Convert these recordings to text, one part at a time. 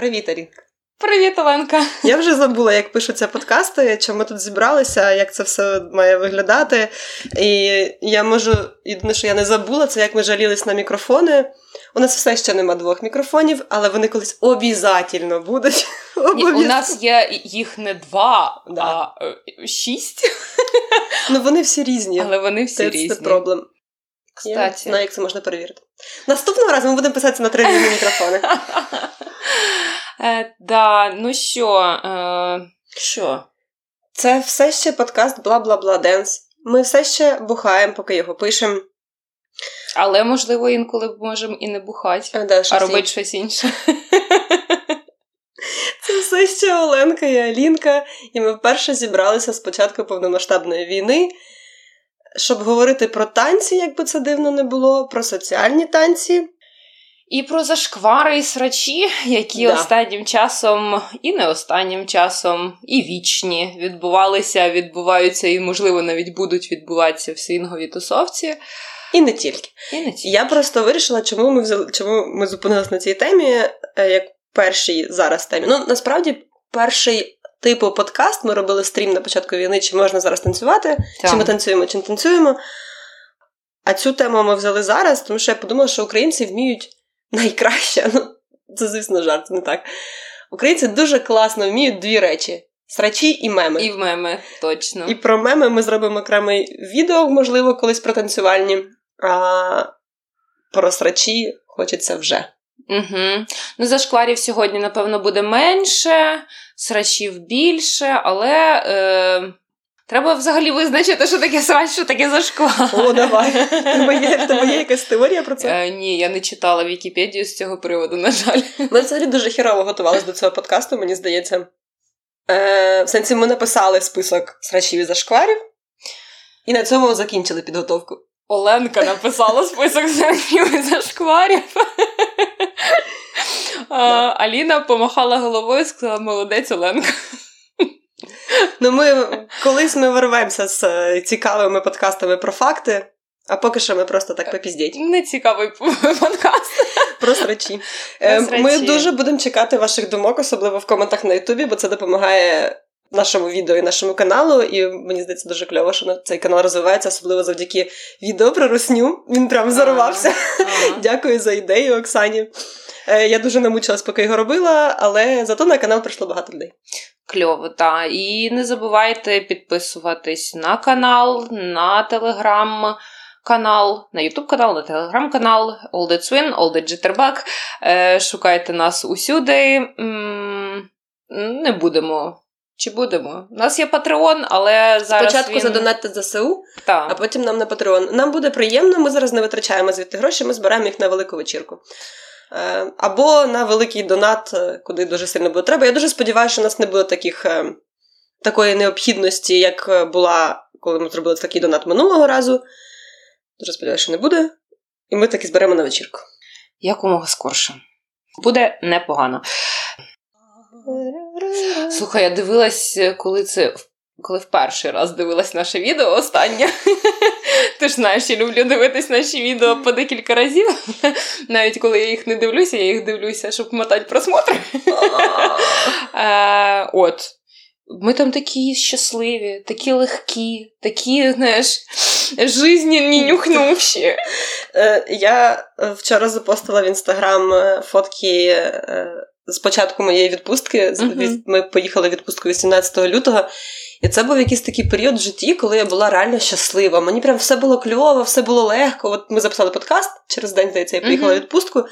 Привіт, Арінка. Привіт, Оленка. Я вже забула, як пишуться подкасти, чому ми тут зібралися, як це все має виглядати. І я можу, єдине, що я не забула, це як ми жалілись на мікрофони. У нас все ще нема двох мікрофонів, але вони колись обов'язково будуть. Ні, у нас є їх не два, да. а е, шість. Ну вони всі різні. Але вони всі це, різні. Це проблем. Кстати. Я знаю, як це можна перевірити. Наступного разу ми будемо писати на три різні мікрофони. Е, да, ну що? Е, що? Це все ще подкаст бла-бла-бла Денс. Ми все ще бухаємо, поки його пишемо. Але, можливо, інколи можемо і не бухати, а, да, а робити щось інше. Це все ще Оленка і Алінка, і ми вперше зібралися з початку повномасштабної війни, щоб говорити про танці, як би це дивно не було, про соціальні танці. І про зашквари і срачі, які да. останнім часом, і не останнім часом, і вічні відбувалися, відбуваються і, можливо, навіть будуть відбуватися в свінговій тусовці. І не тільки. І не тільки. Я просто вирішила, чому ми взяли, чому ми зупинилися на цій темі, як першій зараз темі. Ну, насправді, перший типу подкаст ми робили стрім на початку війни, чи можна зараз танцювати, так. чи ми танцюємо, чи не танцюємо. А цю тему ми взяли зараз, тому що я подумала, що українці вміють найкраще. Ну, це, звісно, жарт, не так. Українці дуже класно вміють дві речі: срачі і меми. І в меми, точно. І про меми ми зробимо окреме відео, можливо, колись про танцювальні, а про срачі хочеться вже. Угу. Ну, зашкварів сьогодні, напевно, буде менше, срачів більше, але. Е... Треба взагалі визначити, що таке срач, що таке зашквар. О, давай. Є, тебе є якась теорія про це? Е, ні, я не читала Вікіпедію з цього приводу, на жаль. Ми взагалі дуже хірово готувалися до цього подкасту, мені здається. Е, В сенсі ми написали список срачів і зашкварів, і на цьому закінчили підготовку. Оленка написала список срачів і зашкварів. А, Аліна помахала головою і сказала: молодець Оленка. Ну, ми колись ми вирвемося з цікавими подкастами про факти, а поки що ми просто так попіздіть. Не цікавий подкаст. Про срачі. Ми дуже будемо чекати ваших думок, особливо в коментах на Ютубі, бо це допомагає нашому відео і нашому каналу. І мені здається, дуже кльово, що цей канал розвивається, особливо завдяки відео про русню. Він прям зарвався. Дякую за ідею, Оксані. Я дуже намучилась, поки його робила, але зато на канал прийшло багато людей. Кльово, так. І не забувайте підписуватись на канал, на телеграм. Канал, на Ютуб канал, на телеграм-канал, All the Twin, All the Jitterbug. Е, Шукайте нас усюди. М-м, не будемо. Чи будемо? У нас є Патреон, але зараз. Спочатку він... задонатьте ЗСУ, так. а потім нам на Патреон. Нам буде приємно, ми зараз не витрачаємо звідти гроші, ми збираємо їх на велику вечірку. Або на великий донат, куди дуже сильно буде треба. Я дуже сподіваюся, що у нас не буде таких, такої необхідності, як була, коли ми зробили такий донат минулого разу. Дуже сподіваюся, що не буде. І ми таки зберемо на вечірку. Якомога скорше. Буде непогано. Слухай, я дивилась, коли це коли в перший раз дивилась наше відео останнє. Ти ж знаєш, я люблю дивитись наші відео по декілька разів. Навіть коли я їх не дивлюся, я їх дивлюся, щоб мотати просмотри. Е, от. Ми там такі щасливі, такі легкі, такі, знаєш, жизненні нюхнувші. Е, я вчора запостила в інстаграм е, фотки з початку моєї відпустки. Ми поїхали в відпустку 18 лютого. І це був якийсь такий період в житті, коли я була реально щаслива. Мені прям все було кльово, все було легко. От ми записали подкаст через день, здається, я поїхала в відпустку.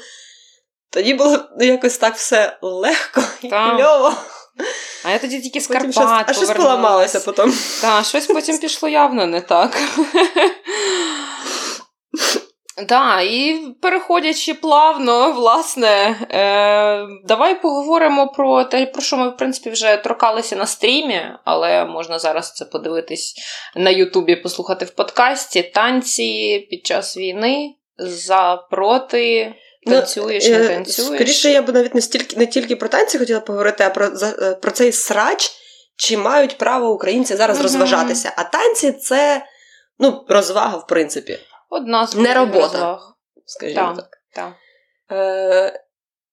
Тоді було якось так все легко і Там. кльово. А я тоді тільки з Карпат щось, А щось поламалося потім. Так, щось потім пішло явно не так. Так, і переходячи плавно, власне, е, давай поговоримо про те, про що ми, в принципі, вже торкалися на стрімі, але можна зараз це подивитись на Ютубі, послухати в подкасті танці під час війни за проти. Ну, танцюєш, ну, не танцюєш. Скоріше, я б навіть не стільки не тільки про танці хотіла поговорити, а про е, про цей срач, чи мають право українці зараз mm-hmm. розважатися. А танці це ну, розвага, в принципі. Одна з не робота, скажімо так. так. Е,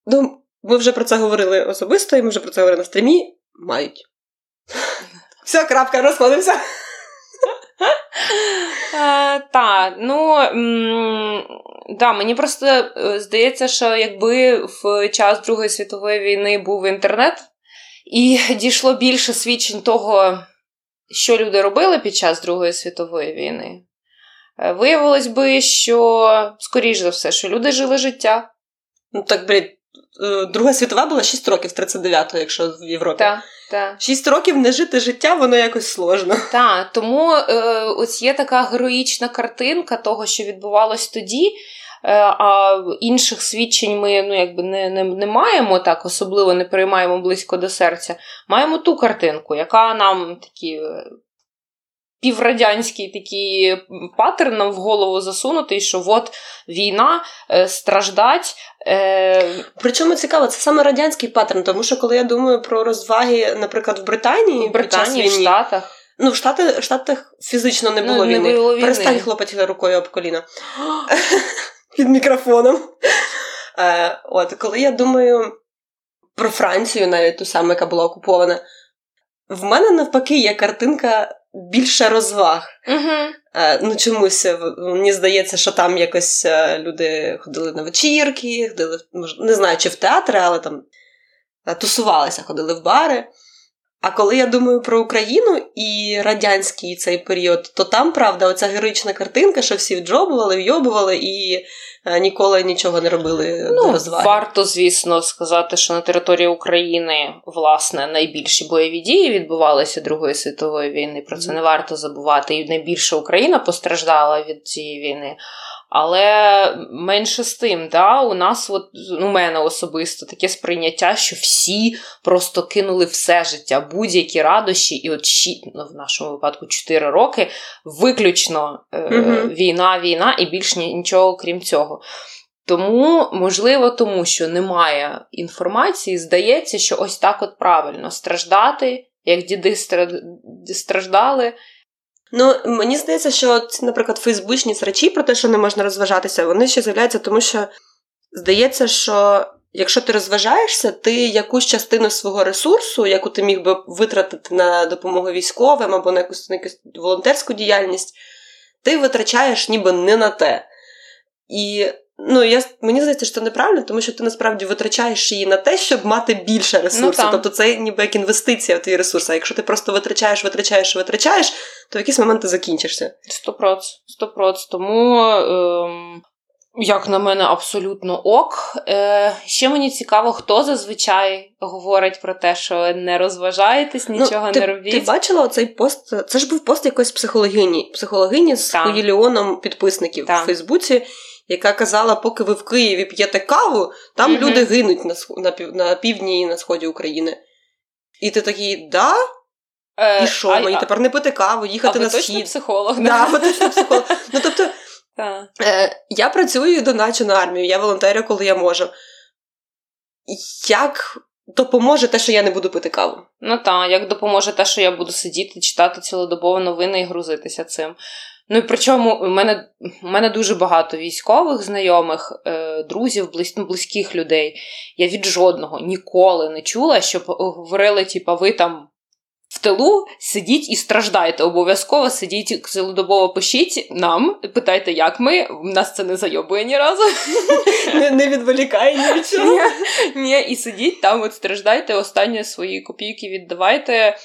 Ну, ми вже про це говорили особисто, і ми вже про це говорили на стрімі. Мають. Все, крапка, розходимося. Е, Так, ну да, мені просто е, здається, що якби в час Другої світової війни був інтернет, і дійшло більше свідчень того, що люди робили під час Другої світової війни, виявилось би, що, скоріш за все, що люди жили життя. Ну так, блін, е, Друга світова була 6 років 39-го, якщо в Європі. Так. Так. Шість років не жити життя, воно якось сложно. Так, тому е, ось є така героїчна картинка того, що відбувалось тоді. Е, а інших свідчень ми ну, якби не, не, не маємо так, особливо не приймаємо близько до серця. Маємо ту картинку, яка нам такі е, піврадянський такий паттерн нам в голову засунутий, що от війна, е, страждать. Е... Причому цікаво, це саме радянський паттерн, тому що коли я думаю про розваги, наприклад, в Британії, в Британії, в Штатах. Ну, в Штатах, в Штатах фізично не було ну, війни. Не було війни. Перестань хлопати рукою об коліно під мікрофоном. Е, От, коли я думаю про Францію, навіть ту саму, яка була окупована, в мене навпаки є картинка більше розваг. Угу. Ну, чомусь е, мені здається, що там якось е, люди ходили на вечірки, ходили, не знаю, чи в театри, але там тусувалися, ходили в бари. А коли я думаю про Україну і радянський цей період, то там, правда, оця героїчна картинка, що всі вджобували, вйобували і ніколи нічого не робили ну, до розваги. Варто, звісно, сказати, що на території України власне найбільші бойові дії відбувалися Другої світової війни. Про це не варто забувати. І найбільше Україна постраждала від цієї війни. Але менше з тим, да, у нас, от, у мене особисто, таке сприйняття, що всі просто кинули все життя, будь-які радощі, і от ну, в нашому випадку 4 роки виключно е, mm війна, війна і більш нічого крім цього. Тому, можливо, тому що немає інформації, здається, що ось так от правильно страждати, як діди страждали. Ну, мені здається, що ці, наприклад, фейсбучні срачі про те, що не можна розважатися, вони ще з'являються, тому що здається, що якщо ти розважаєшся, ти якусь частину свого ресурсу, яку ти міг би витратити на допомогу військовим або на якусь, на якусь волонтерську діяльність, ти витрачаєш ніби не на те. І Ну, я мені здається, що неправильно, тому що ти насправді витрачаєш її на те, щоб мати більше ресурсу. Ну, тобто це ніби як інвестиція в твій ресурс. А якщо ти просто витрачаєш, витрачаєш, витрачаєш, то в якийсь момент ти закінчишся. Сто проц. Тому, ем, як на мене, абсолютно ок. Е, Ще мені цікаво, хто зазвичай говорить про те, що не розважаєтесь, ну, нічого ну, ти, не робіть. Ти бачила оцей пост? Це ж був пост якоїсь психологині. Психологині з хуїліоном підписників так. в Фейсбуці яка казала, поки ви в Києві п'єте каву, там mm-hmm. люди гинуть на на, на півдні і на сході України. І ти такий, да? Е, і що? Мені а, тепер не пити каву, їхати а на схід. психолог. Да, ви точно психолог. Ну, тобто, е, Я працюю і доначу на армію, я волонтерю, коли я можу. Як допоможе те, що я не буду пити каву? Ну так, як допоможе те, що я буду сидіти, читати цілодобово новини і грузитися цим. Ну і причому у мене у мене дуже багато військових знайомих, е, друзів, близь, ну, близьких людей. Я від жодного ніколи не чула, щоб говорили, типа, ви там. В тилу сидіть і страждайте. Обов'язково сидіть цілодобово пишіть нам, питайте, як ми. Нас це не зайобує ні разу. Не відволікає ні від чого. Ні, ні, І сидіть там, от страждайте, останні свої копійки віддавайте.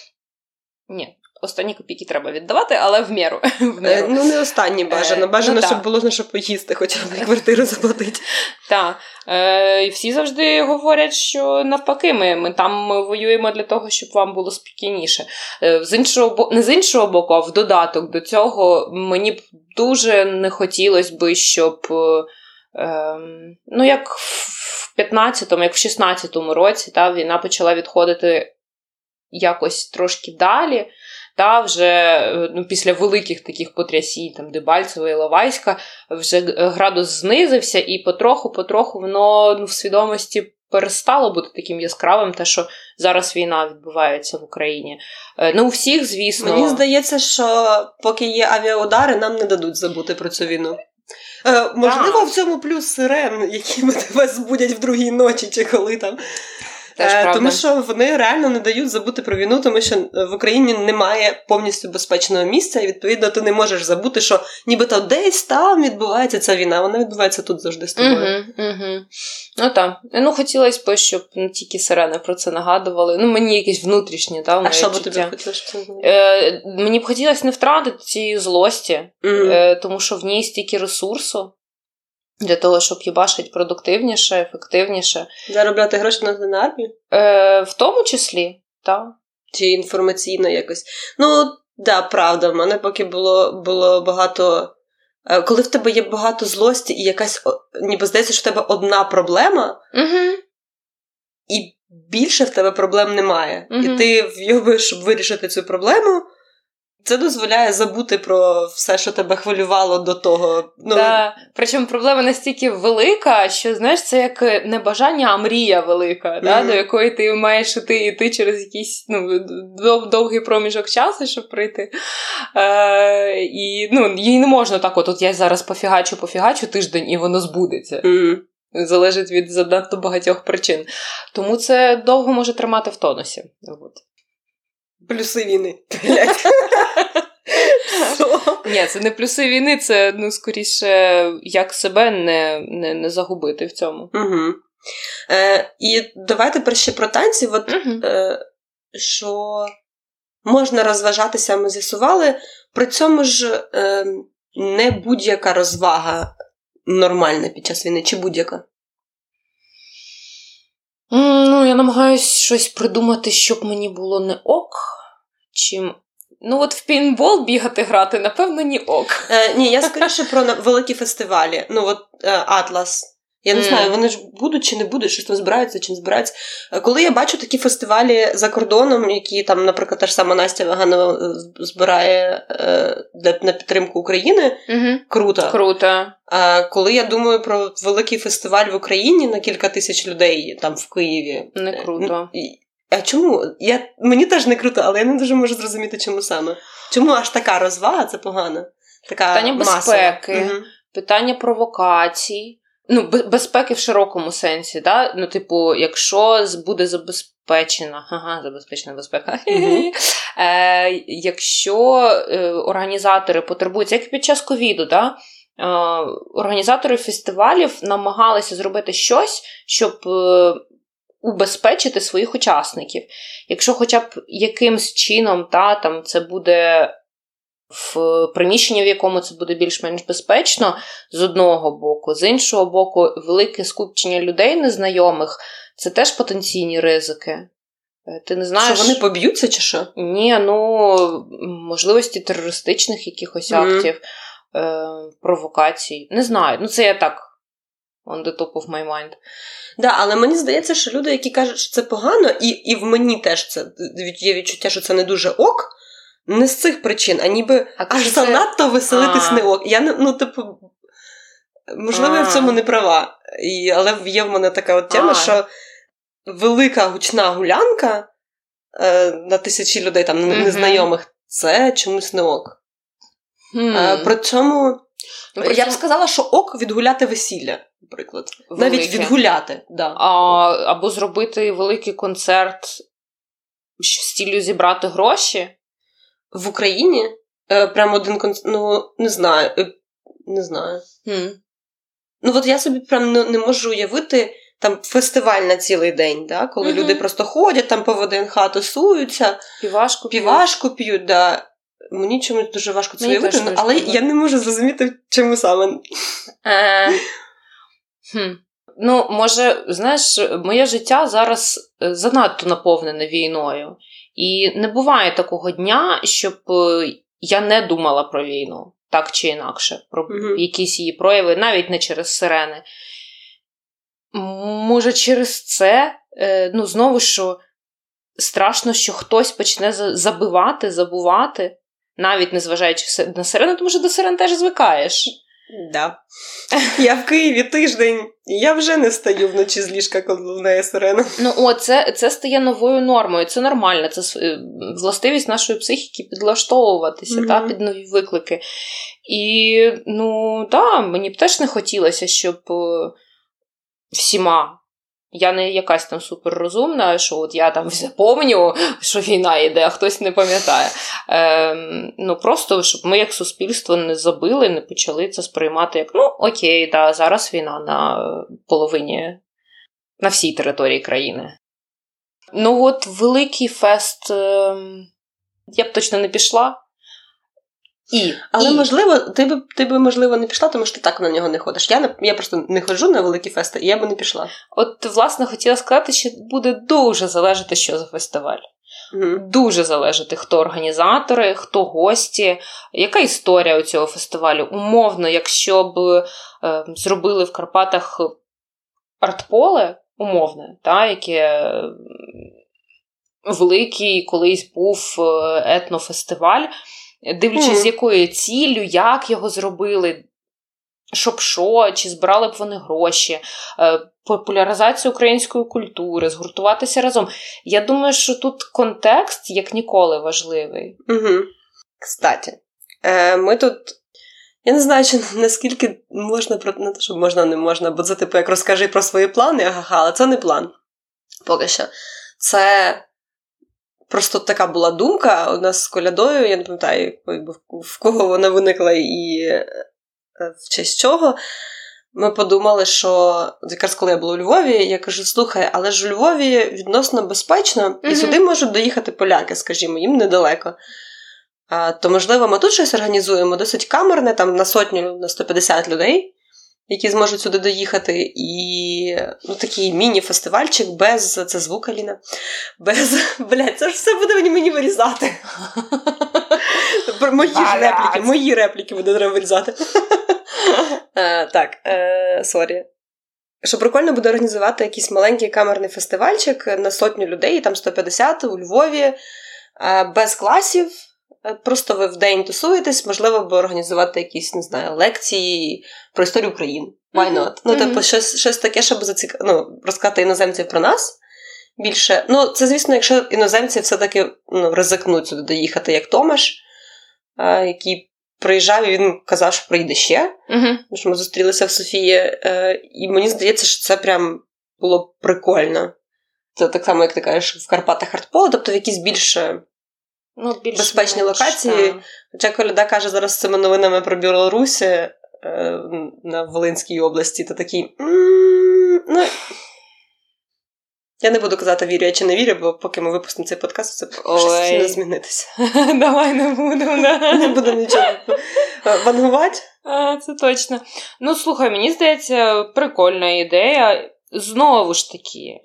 Ні, Останні копійки треба віддавати, але в міру. В міру. Е, ну, не останні бажано. Е, бажано, ну, щоб було на що поїсти, хоча б квартиру заплатити. Так. Е, всі завжди говорять, що навпаки, ми ми там воюємо для того, щоб вам було спокійніше. З іншого Не з іншого боку, а в додаток до цього мені б дуже не хотілося би, щоб. Е, ну, як в 15-му, як в 16-му році, та, війна почала відходити якось трошки далі та вже е, ну, після великих таких потрясінь, там Дебальцева і Лавайська, вже градус знизився, і потроху-потроху воно ну, в свідомості. Перестало бути таким яскравим, те, що зараз війна відбувається в Україні. Е, ну, у всіх, звісно. Мені здається, що поки є авіаудари, нам не дадуть забути про цю війну. Е, можливо, в цьому плюс сирен, які тебе збудять в другій ночі, чи коли там. Теж Е, правда. Тому що вони реально не дають забути про війну, тому що в Україні немає повністю безпечного місця, і відповідно ти не можеш забути, що нібито десь там відбувається ця війна. Вона відбувається тут завжди з тобою. Угу, угу. Ну так. Ну, хотілося б, щоб не тільки сирени про це нагадували. Ну, мені якісь внутрішні, та, А що би тобі хотілося? Е, мені б хотілося не втратити цієї злості, Мгм. е, тому що в ній стільки ресурсу для того, щоб їбашити продуктивніше, ефективніше. Заробляти гроші на, на армію? Е, в тому числі, так. Чи інформаційно якось? Ну, да, правда, в мене поки було, було багато. е, Коли в тебе є багато злості і якась, ніби здається, що в тебе одна проблема, Угу. і більше в тебе проблем немає. Мгм. І ти вйобуєш, щоб вирішити цю проблему. Це дозволяє забути про все, що тебе хвилювало до того. Ну, Та, причому проблема настільки велика, що знаєш, це як е, не бажання, а мрія велика, да, до якої ти маєш іти, іти через якийсь ну, дов- довгий проміжок часу, щоб прийти. Е, і ну, їй не можна так, от, от я зараз пофігачу, пофігачу тиждень, і воно збудеться. Мгм. Залежить від занадто багатьох причин. Тому це довго може тримати в тонусі. От. Плюси війни. Ні, це не плюси війни, це ну, скоріше, як себе не, не, не загубити в цьому. Угу. Е, і давай тепер ще про танці. От, Угу. е, що можна розважатися, ми з'ясували. При цьому ж е, не будь-яка розвага нормальна під час війни, чи будь-яка. Ну, я намагаюсь щось придумати, щоб мені було не ок. Чим. Ну, от в пінбол бігати грати, напевно, ні ок. Е, ні, я скоріше про на- великі фестивалі. Ну, от е, Атлас. Я не знаю, вони ж будуть чи не будуть, щось там збираються чи не збираються. Е, Коли я бачу такі фестивалі за кордоном, які там, наприклад, та ж сама Настя Ваганова е, збирає е, для, на підтримку України, Угу. круто. Круто. А коли я думаю про великий фестиваль в Україні на кілька тисяч людей там в Києві. Не е, круто. А чому? Я, мені теж не круто, але я не дуже можу зрозуміти, чому саме. Чому аж така розвага, це погано. Така Питання масова. безпеки. Мгм. Питання провокацій. Ну, безпеки в широкому сенсі, да? Ну, типу, якщо буде забезпечена, ага, забезпечена безпека. Мгм. Е, якщо е, організатори потребують, як і під час ковіду, да? е, організатори фестивалів намагалися зробити щось, щоб е, убезпечити своїх учасників. Якщо хоча б якимсь чином та, там, це буде в приміщенні, в якому це буде більш-менш безпечно, з одного боку, з іншого боку, велике скупчення людей незнайомих це теж потенційні ризики. Е, Ти не знаєш. Що вони поб'ються чи що? Ні, ну можливості терористичних якихось актів, е, провокацій. Не знаю. Ну, це я так. On the top of my mind. Да, але мені здається, що люди, які кажуть, що це погано, і, і в мені теж це є відчуття, що це не дуже ок. Не з цих причин, а ніби А аж це- занадто веселитись А. не ок. Я ну, типу, можливо, я в цьому не права. І, але є в мене така от тема, А. що велика гучна гулянка е, на тисячі людей, там Мгм. незнайомих, це чомусь не ок. Хм. Е, при цьому Ну, я б сказала, що ок відгуляти весілля, наприклад. Навіть відгуляти. Да. А, або зробити великий концерт з ціллю зібрати гроші. В Україні е, прям один концерт, ну не знаю. е, Не знаю. Хм. Ну от я собі прям не, не можу уявити там фестиваль на цілий день, да, коли Мгм. люди просто ходять, там по ВДНХ тусуються, Півашку. півашку п'ють. Да. Мені чомусь дуже важко це уявити, але складно. я не можу зрозуміти, чому саме. Хм. Ну, може, знаєш, моє життя зараз е, занадто наповнене війною. І не буває такого дня, щоб е, я не думала про війну, так чи інакше, про Мгм. якісь її прояви, навіть не через сирени. Може, через це, е, ну, знову що страшно, що хтось почне забивати, забувати, навіть незважаючи на сирену, тому що до сирен теж звикаєш. Да. Я в Києві тиждень, і я вже не встаю вночі з ліжка, коли лунає сирена. Ну, о, це, це стає новою нормою, це нормально, це е, властивість нашої психіки підлаштовуватися mm-hmm. та, під нові виклики. І ну, так, мені б теж не хотілося, щоб е, всіма я не якась там суперрозумна, що от я там все що війна йде, а хтось не пам'ятає. Е, Ну просто щоб ми як суспільство не забили, не почали це сприймати як ну окей, да, зараз війна на половині, на всій території країни. Ну, от великий фест е, я б точно не пішла. І, Але і... можливо, ти би ти би, можливо, не пішла, тому що ти так на нього не ходиш. Я не я просто не ходжу на великі фести, і я би не пішла. От, власне, хотіла сказати, що буде дуже залежати, що за фестиваль. Mm-hmm. Дуже залежати, хто організатори, хто гості, яка історія у цього фестивалю. Умовно, якщо б е, зробили в Карпатах артполе, умовне, та, яке великий колись був е, етнофестиваль дивлячись, mm. з якою ціллю, як його зробили, щоб що, чи збирали б вони гроші, е, популяризацію української культури, згуртуватися разом. Я думаю, що тут контекст як ніколи важливий. Угу. Кстати, е, ми тут. Я не знаю, чи наскільки можна про не те, що можна, не можна, бо це типу як розкажи про свої плани, ага, але це не план. Поки що. Це Просто така була думка у нас з колядою, я не пам'ятаю, в кого вона виникла і е, в честь чого. Ми подумали, що якраз коли я була у Львові, я кажу: слухай, але ж у Львові відносно безпечно, і mm-hmm. сюди можуть доїхати поляки, скажімо, їм недалеко. А, То, можливо, ми тут щось організуємо досить камерне, там на сотню, на 150 людей які зможуть сюди доїхати, і ну, такий міні-фестивальчик без це звук Аліна. Без блядь, це ж все буде мені, мені вирізати. Мої ж репліки, мої репліки буде треба вирізати. Е, так, е, sorry. Що прикольно буде організувати якийсь маленький камерний фестивальчик на сотню людей, там 150 у Львові, без класів. Е, просто ви в день тусуєтесь, можливо, б організувати якісь, не знаю, лекції про історію України. Why not? Mm-hmm. Ну, типу, щось щось таке, щоб зацік... ну, розказати іноземців про нас більше. Ну, це, звісно, якщо іноземці все-таки ну, ризикнуть сюди доїхати, як Томаш, а, який приїжджав і він казав, що прийде ще. Mm-hmm. Тому що ми зустрілися в Софії, е, і мені здається, що це прям було прикольно. Це так само, як ти кажеш, в Карпатах Хардполо, тобто в якісь більше ну, більш безпечні менш, локації. Та. Хоча Коляда каже зараз цими новинами про Білорусь е, на Волинській області, то такий. ну, я не буду казати, вірю я чи не вірю, бо поки ми випустимо цей подкаст, це не змінитися. Давай не будемо. Не буду нічого вангувати. Це точно. Ну, слухай, мені здається, прикольна ідея. Знову ж таки, е,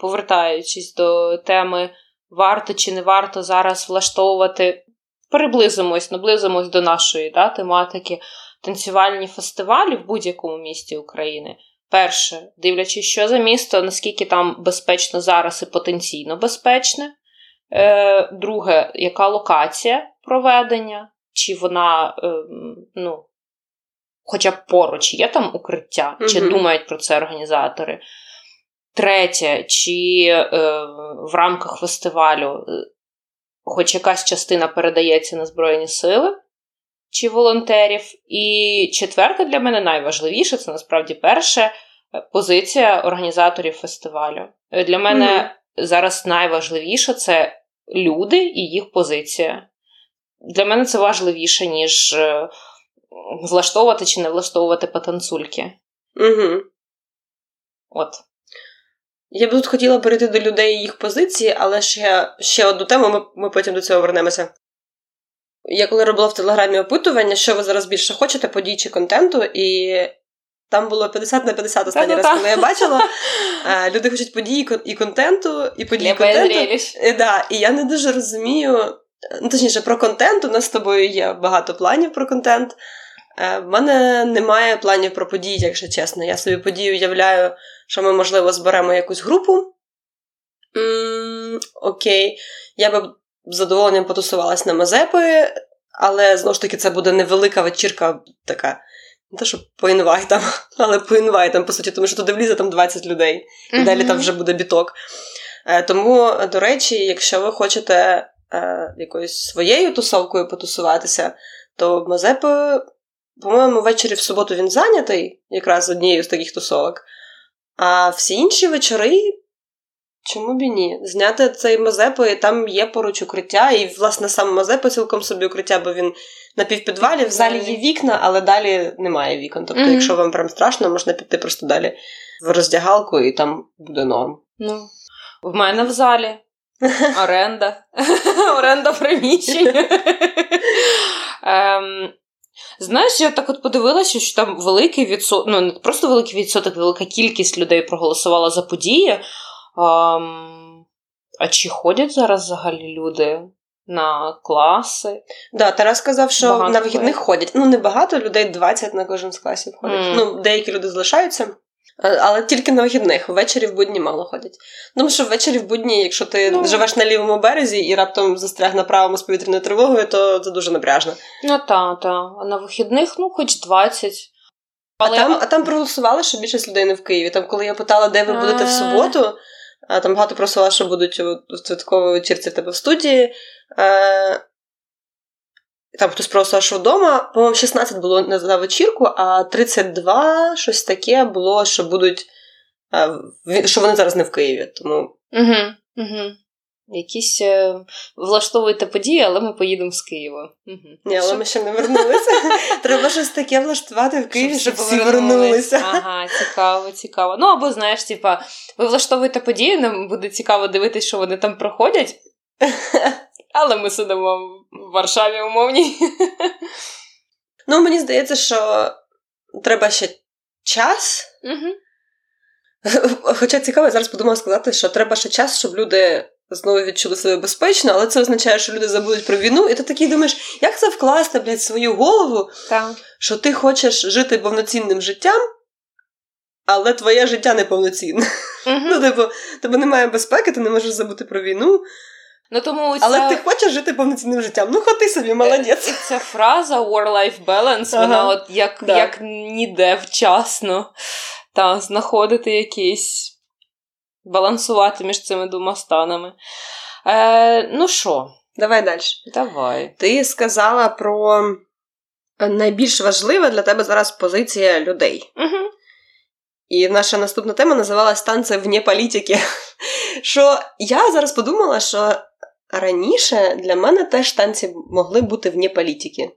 повертаючись до теми варто чи не варто зараз влаштовувати, приблизимось, наблизимось до нашої да, тематики танцювальні фестивалі в будь-якому місті України. Перше, дивлячись, що за місто, наскільки там безпечно зараз і потенційно безпечне. Е, Друге, яка локація проведення, чи вона, е, ну, хоча б поруч є там укриття, mm чи думають про це організатори. Третє, чи е, в рамках фестивалю е, хоч якась частина передається на Збройні Сили чи волонтерів. І четверте, для мене найважливіше це насправді перше е, позиція організаторів фестивалю. Е, для мене mm-hmm. зараз найважливіше це люди і їх позиція. Для мене це важливіше, ніж влаштовувати чи не влаштовувати потанцульки. Угу. От. Я б тут хотіла перейти до людей і їх позиції, але ще ще одну тему, ми, ми потім до цього вернемося. Я коли робила в телеграмі опитування, що ви зараз більше хочете, подій чи контенту, і там було 50 на 50 останній раз, коли я бачила. Люди хочуть події і контенту, і події контенту. І, да, і я не дуже розумію. Ну, точніше, про контент. У нас з тобою є багато планів про контент. Е, в мене немає планів про події, якщо чесно. Я собі подію уявляю, що ми, можливо, зберемо якусь групу. М-м, окей, я би з задоволенням потусувалась на Мазепи, але знову ж таки це буде невелика вечірка, така не те, що по інвайтам, але по інвайтам, по суті, тому що туди влізе там 20 людей, і mm-hmm. далі там вже буде біток. Е, тому, до речі, якщо ви хочете е, якоюсь своєю тусовкою потусуватися, то Мазепи, по-моєму, ввечері в суботу він зайнятий, якраз однією з таких тусовок. А всі інші вечори. Чому б і ні? Зняти цей Мазепи, там є поруч укриття, і, власне, сам Мазепа цілком собі укриття, бо він на півпідвалі, в залі є вікна, але далі немає вікон. Тобто, mm-hmm. якщо вам прям страшно, можна піти просто далі в роздягалку, і там буде норм. Ну, в мене в залі оренда. Оренда приміщення. Знаєш, я так от подивилася, що там великий відсоток, ну не просто великий відсоток, велика кількість людей проголосувала за події. Ем, а чи ходять зараз взагалі люди на класи? Да, Тарас сказав, що багато на вихідних ходять. Ну, не багато людей, 20 на кожен з класів ходять. Mm. Ну, деякі люди залишаються. Але тільки на вихідних, ввечері в будні мало ходять. Тому що ввечері в будні, якщо ти ну, живеш на лівому березі і раптом застряг на правому з повітряною тривогою, то це дуже напряжно. Ну так, так. А на вихідних, ну, хоч 20. Але... А там а там проголосували, що більшість людей не в Києві. Там, коли я питала, де ви будете в суботу, а там багато проголосували, що будуть у святковій вечірці в тебе в студії. Там хтось проголосував, що вдома, по-моєму, 16 було на вечірку, а 32 щось таке було, що будуть. Що вони зараз не в Києві. тому... Угу, угу. Якісь е, влаштовуєте події, але ми поїдемо з Києва. Угу. Ні, але ми ще не вернулися. Треба щось таке влаштувати в Києві, щоб, щоб всі вернулися. Ага, цікаво, цікаво. Ну або знаєш, типа, ви влаштовуєте події, нам буде цікаво дивитися, що вони там проходять. Але ми сидимо в Варшаві умовній. Ну, мені здається, що треба ще час. Угу. Хоча цікаво, зараз подумала сказати, що треба ще час, щоб люди знову відчули себе безпечно, але це означає, що люди забудуть про війну, і ти такий думаєш, як це вкласти, блядь, свою голову, так. що ти хочеш жити повноцінним життям, але твоє життя не повноцінне. Угу. Ну, типу, тебе немає безпеки, ти не можеш забути про війну. Ну, тому ця... Але ти хочеш жити повноцінним життям. Ну, хоти собі, молодець. І ця фраза war-life balance, ага. вона от як да. як ніде вчасно та знаходити якісь, балансувати між цими двома станами. Е, Ну що? Давай далі. Давай. Ти сказала про найбільш важливе для тебе зараз позиція людей. Угу. І наша наступна тема називалась танці вне політики. Що я зараз подумала, що раніше для мене теж танці могли бути вне політики.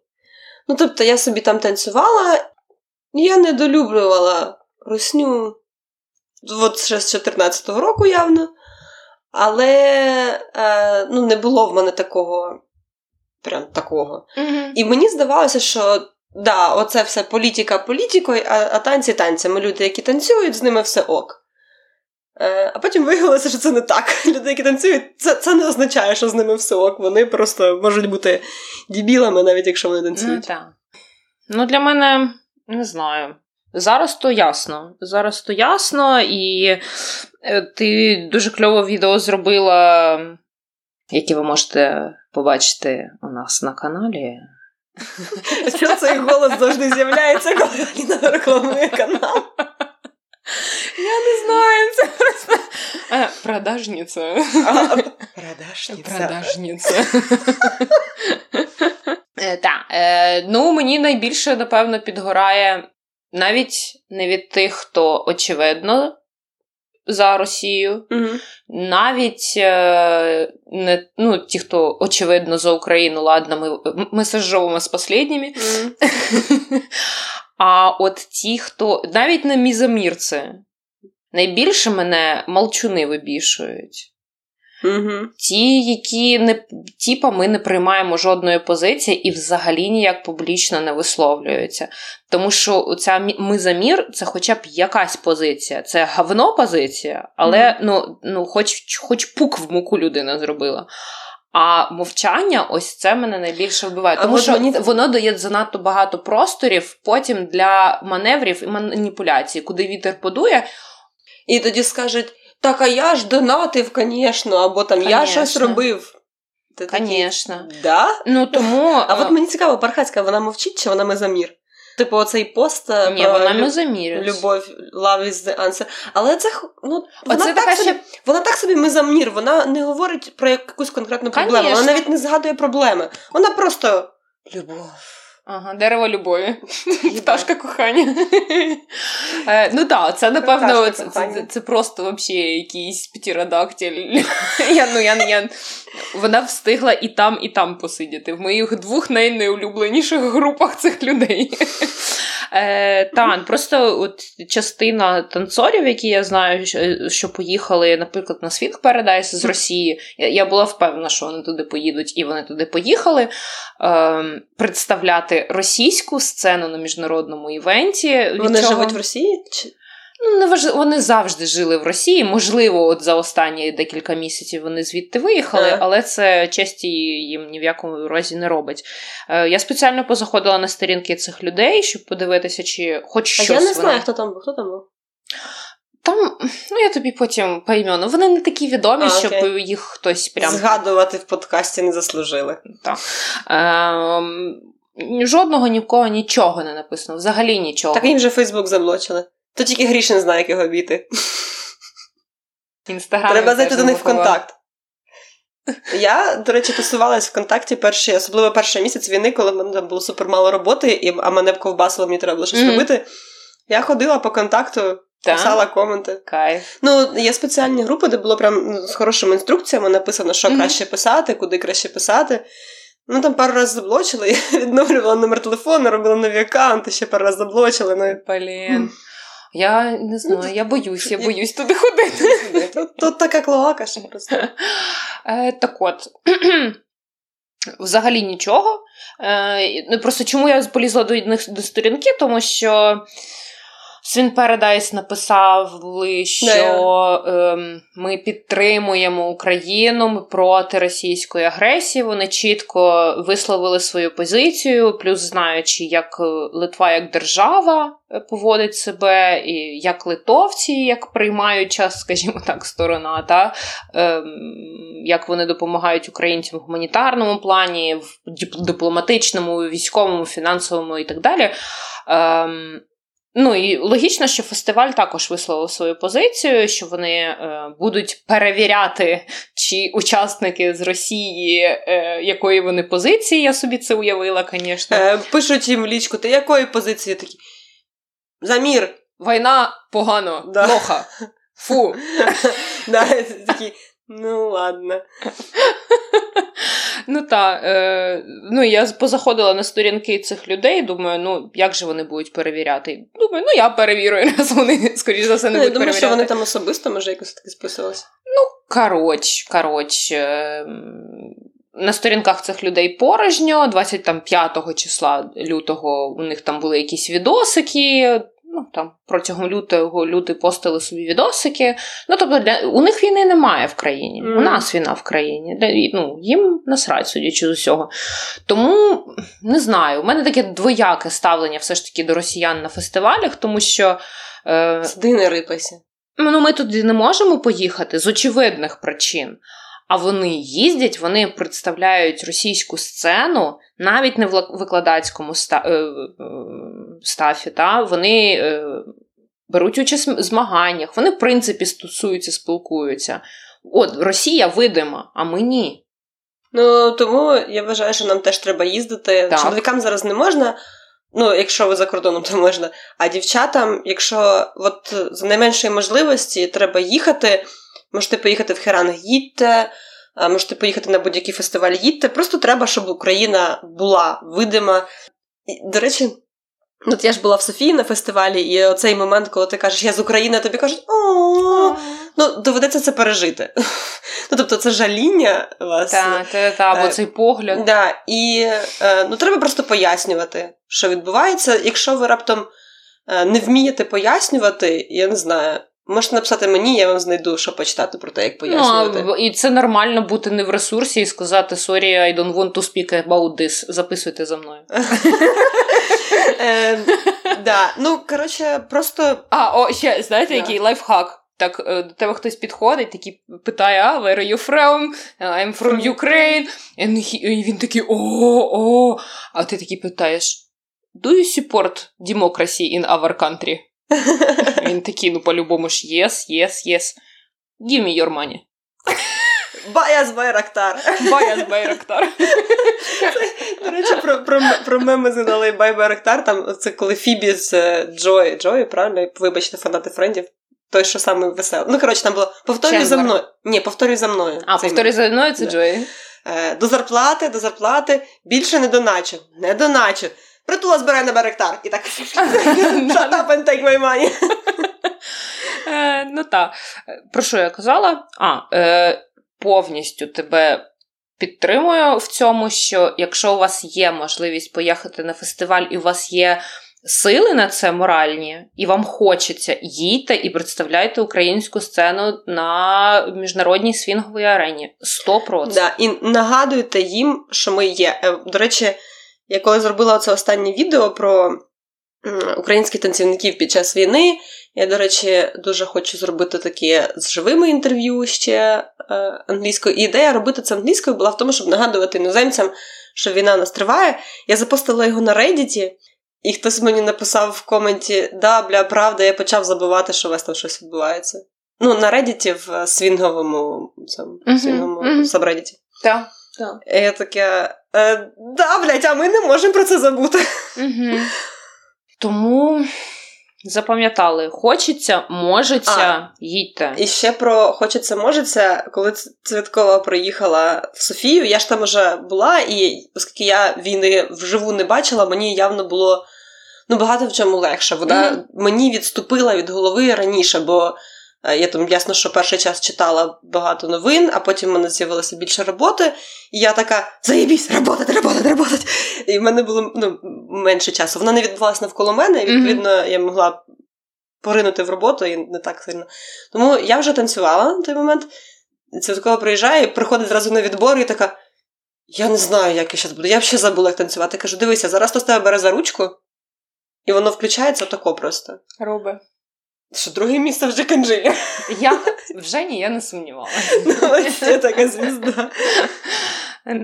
Ну, тобто, я собі там танцювала, я недолюблювала русню от ще з 14-го року явно. Але е, ну, не було в мене такого. Прям такого. Mm-hmm. І мені здавалося, що да, оце все політика політикою, а, а танці танцями. Люди, які танцюють, з ними все ок. Е, а потім виявилося, що це не так. Люди, які танцюють, це це не означає, що з ними все ок. Вони просто можуть бути дібілами, навіть якщо вони танцюють. Ну. Ну, для мене не знаю. Зараз то ясно. Зараз то ясно, і е, ти дуже кльове відео зробила, яке ви можете побачити у нас на каналі. Чого цей голос завжди з'являється, коли Аліна рекламує канал? Я не знаю, це просто продажниця. Продажниця. Продажниця. Е, так. Е, ну, мені найбільше, напевно, підгорає навіть не від тих, хто очевидно за Росію, навіть е, не ну, ті, хто очевидно за Україну, ладно, ми ми сожжовимо з останніми. Mm-hmm. А от ті, хто навіть не мізомірці, найбільше мене молчуни вибішують. Угу. Ті, які не тіпа, ми не приймаємо жодної позиції і взагалі ніяк публічно не висловлюються. Тому що ця ми за мір це хоча б якась позиція. Це гавно позиція, але угу. ну, ну, хоч хоч пук в муку людина зробила. А мовчання, ось це мене найбільше вбиває. Тому що мені... воно дає занадто багато просторів потім для маневрів і маніпуляцій, куди вітер подує. І тоді скажуть: так, а я ж донатив, звісно, або там конечно. я щось робив. Звісно. Да? Ну тому. А от мені цікаво, Пархацька, вона мовчить, чи вона мезамір? Типу, оцей пост Ні, про вона замірює. любов, love is the answer. Але це ну, вона, Оце так така собі, ще- вона так собі мезамір, вона не говорить про якусь конкретну проблему, вона навіть не згадує проблеми. Вона просто любов. Ага, дерево любові. Пташка кохання. Е, ну так, це напевно, це, просто вообще якийсь птеродактиль. я, ну, я, я, вона встигла і там, і там посидіти. В моїх двох найнеулюбленіших групах цих людей. Е, та, просто от частина танцорів, які я знаю, що, поїхали, наприклад, на Swing Paradise з Росії. Я, я була впевнена, що вони туди поїдуть, і вони туди поїхали. Е, представляти російську сцену на міжнародному івенті. від Вони чого- живуть в Росії? Чи... Ну, не важ... Вони завжди жили в Росії. Можливо, от за останні декілька місяців вони звідти виїхали, Ага. але це честі їм ні в якому разі не робить. Е, я спеціально позаходила на сторінки цих людей, щоб подивитися, чи хоч А щось. я не вони- знаю, хто там був. Хто там був? Там, ну я тобі потім поймenu. Вони не такі відомі, А, щоб їх хтось прям Згадувати в подкасті не заслужили. Так. Ем, жодного ні в кого нічого не написано, взагалі нічого. Так їм вже Фейсбук заблочили. То тільки Грішин знає, як його обійти. Інстаграм Треба зайти до них в контакт. Я, до речі, тусувалась в контакті перший, особливо перший місяць війни, коли в мене там було супер мало роботи, і, а мене б ковбасило, мені треба було щось Мгм. робити. Я ходила по контакту, Так. писала коменти. Кайф. Ну, є спеціальні групи, де було прям ну, з хорошими інструкціями написано, що Мгм. краще писати, куди краще писати. Ну там пару разів заблочили, я відновлювала номер телефону, робила нові аккаунти, ще пару разів заблочили. Ну, Блін. Я не знаю, я боюсь, я боюсь туди ходити. тут, тут така клоака, що просто. Е, так от. Взагалі нічого. Е, ну, просто чому я полізла до до сторінки, тому що Свін Paradise написали, що ем, ми підтримуємо Україну ми проти російської агресії. Вони чітко висловили свою позицію, плюс знаючи, як е, Литва як держава е, поводить себе, і як литовці, як приймають час, скажімо так, сторона, та ем, як вони допомагають українцям в гуманітарному плані, в дипломатичному, військовому, фінансовому і так далі. Ем, Ну і логічно, що фестиваль також висловив свою позицію, що вони е, будуть перевіряти, чи учасники з Росії, е, якої вони позиції. Я собі це уявила, звісно. Е, пишуть їм в лічку, ти якої позиції такі? Замір. Війна погано, Да. плохо. Фу. Да, такі, ну ладно. Ну так, е, ну я позаходила на сторінки цих людей. Думаю, ну як же вони будуть перевіряти? Думаю, ну я перевірю, раз вони, скоріш за все, не Ну, я будуть думаю, що вони там особисто, може, якось таки списувалися. Коротше, коротше. ем, На сторінках цих людей порожньо, 25 числа лютого у них там були якісь відосики. Ну, там протягом лютого люди постили собі відосики. Ну, тобто, для, у них війни немає в країні. Мгм. У нас війна в країні. Для- Ну, їм насрать, судячи з усього. Тому не знаю, у мене таке двояке ставлення все ж таки до росіян на фестивалях, тому що. Е, Сиди не рипайся. Ну, ми туди не можемо поїхати з очевидних причин. А вони їздять, вони представляють російську сцену навіть не в викладацькому ста- е, е, стафі. Та? Вони е, беруть участь в змаганнях, вони, в принципі, стосуються, спілкуються. От Росія видима, а ми ні. Ну тому я вважаю, що нам теж треба їздити. Так. Чоловікам зараз не можна. Ну, якщо ви за кордоном, то можна. А дівчатам, якщо от за найменшої можливості треба їхати, можете поїхати в Херанг, їдьте, можете поїхати на будь-який фестиваль, їдьте. Просто треба, щоб Україна була видима. І, до речі, от я ж була в Софії на фестивалі, і оцей момент, коли ти кажеш, я з України, тобі кажуть, о, ну доведеться це пережити. Ну, тобто, це жаління вас. Та, та, або Е, цей погляд. Да, і е, ну, треба просто пояснювати, що відбувається. Якщо ви раптом е, не вмієте пояснювати, я не знаю, можете написати мені, я вам знайду, що почитати про те, як пояснювати. Ну, і це нормально бути не в ресурсі і сказати sorry, I don't want to speak about this. Записуйте за мною. Е, да. Ну, коротше, просто А, о, ще знаєте, який лайфхак. Так, е, до тебе хтось підходить, такий питає, а, where are you from? I'm from Ukraine. And he, і він такий, о, о. А ти такий питаєш, do you support democracy in our country? Він такий, ну по-любому ж, yes, yes, yes. Give me your money. Баяс Байрактар. Баяс Байрактар. До речі, про про, про меми згадали Бай Байрактар. Там це коли Фібі з Джої, Джої, правильно? Вибачте, фанати френдів. Той, що саме веселий. Ну, коротше, там було повторюй за мною. Ні, повторюй за мною. А, повторюй за мною це Джої. Е, до зарплати, до зарплати, більше не доначу. Не доначу. Притула збирай на Байрактар. І так shut up and take my money. Е, ну так. Про що я казала? А, е, повністю тебе підтримую в цьому, що якщо у вас є можливість поїхати на фестиваль, і у вас є сили на це моральні, і вам хочеться, їдьте і представляйте українську сцену на міжнародній свінговій арені. 100%. Да, І нагадуйте їм, що ми є. Е, до речі, я коли зробила це останнє відео про українських танцівників під час війни. Я, до речі, дуже хочу зробити таке з живими інтерв'ю ще е, англійською. І ідея робити це англійською була в тому, щоб нагадувати іноземцям, що війна нас триває. Я запостила його на Reddit, і хтось мені написав в коменті: Да, бля, правда, я почав забувати, що у вас там щось відбувається. Ну, на Reddit в свінговому цьому, uh-huh, свінговому uh-huh. сабредіті. Так. Да. І я таке, е, да, блядь, а ми не можемо про це забути. Угу. Тому запам'ятали, хочеться, можеться, а, їдьте. І ще про хочеться, можеться, коли Цвяткова приїхала в Софію, я ж там вже була, і оскільки я війни вживу не бачила, мені явно було ну, багато в чому легше. Вона mm-hmm. мені відступила від голови раніше, бо. Е, я там ясно, що перший час читала багато новин, а потім в мене з'явилося більше роботи. І я така: заєбісь, роботати, роботати, роботати. І в мене було ну, менше часу. Вона не відбулася навколо мене, і відповідно mm-hmm. я могла поринути в роботу і не так сильно. Тому я вже танцювала на той момент. Цвяткова приїжджає, приходить зразу на відбор і така. Я не знаю, як я зараз буду. Я взагалі забула, як танцювати. Я кажу, дивися, зараз то з тебе бере за ручку, і воно включається тако просто. Роби. Що друге місце вже Канджі. Я вже ні, я не сумнівалася. Ну, ось це така звізда.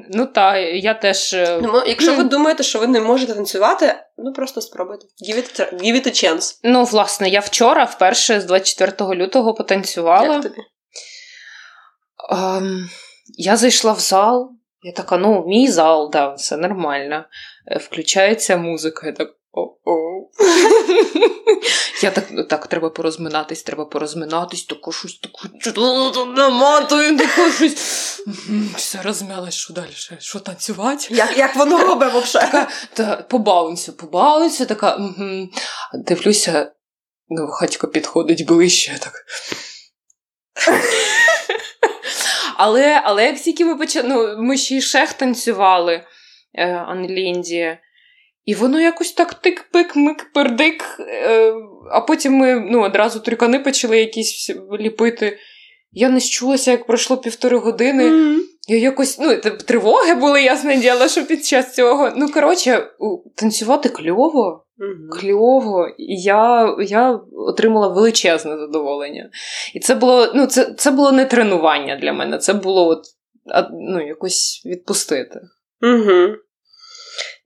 Ну так, я теж. Е, ну, Якщо ви думаєте, що ви не можете танцювати, ну просто спробуйте. Give it, give it a chance. Ну, власне, я вчора вперше з 24 лютого потанцювала. Як тобі? Um, я зайшла в зал, я така, ну, мій зал, да, все нормально. Е, включається музика, я так. О-о. Я так так, треба порозминатись, треба порозминатись, тако щось таку наматую, тако щось. Все розмялась, що далі? Що танцювати? Як як воно робить взагалі? Та, по баунсю, така. Угу. Дивлюся, ну, хатько підходить ближче. так. Але але як тільки ми почали, ну, ми ще й шех танцювали е, Анлінді. І воно якось так тик-пик-мик-пердик. Е, а потім ми ну, одразу трюкани почали якісь ліпити. Я не щулася, як пройшло півтори години. Mm-hmm. Я якось, ну, тривоги були, ясне діло, що під час цього. Ну, коротше, танцювати кльово. Mm-hmm. Кльово. І я я отримала величезне задоволення. І це було ну, це, це було не тренування для мене, це було от, ну, якось відпустити. Угу.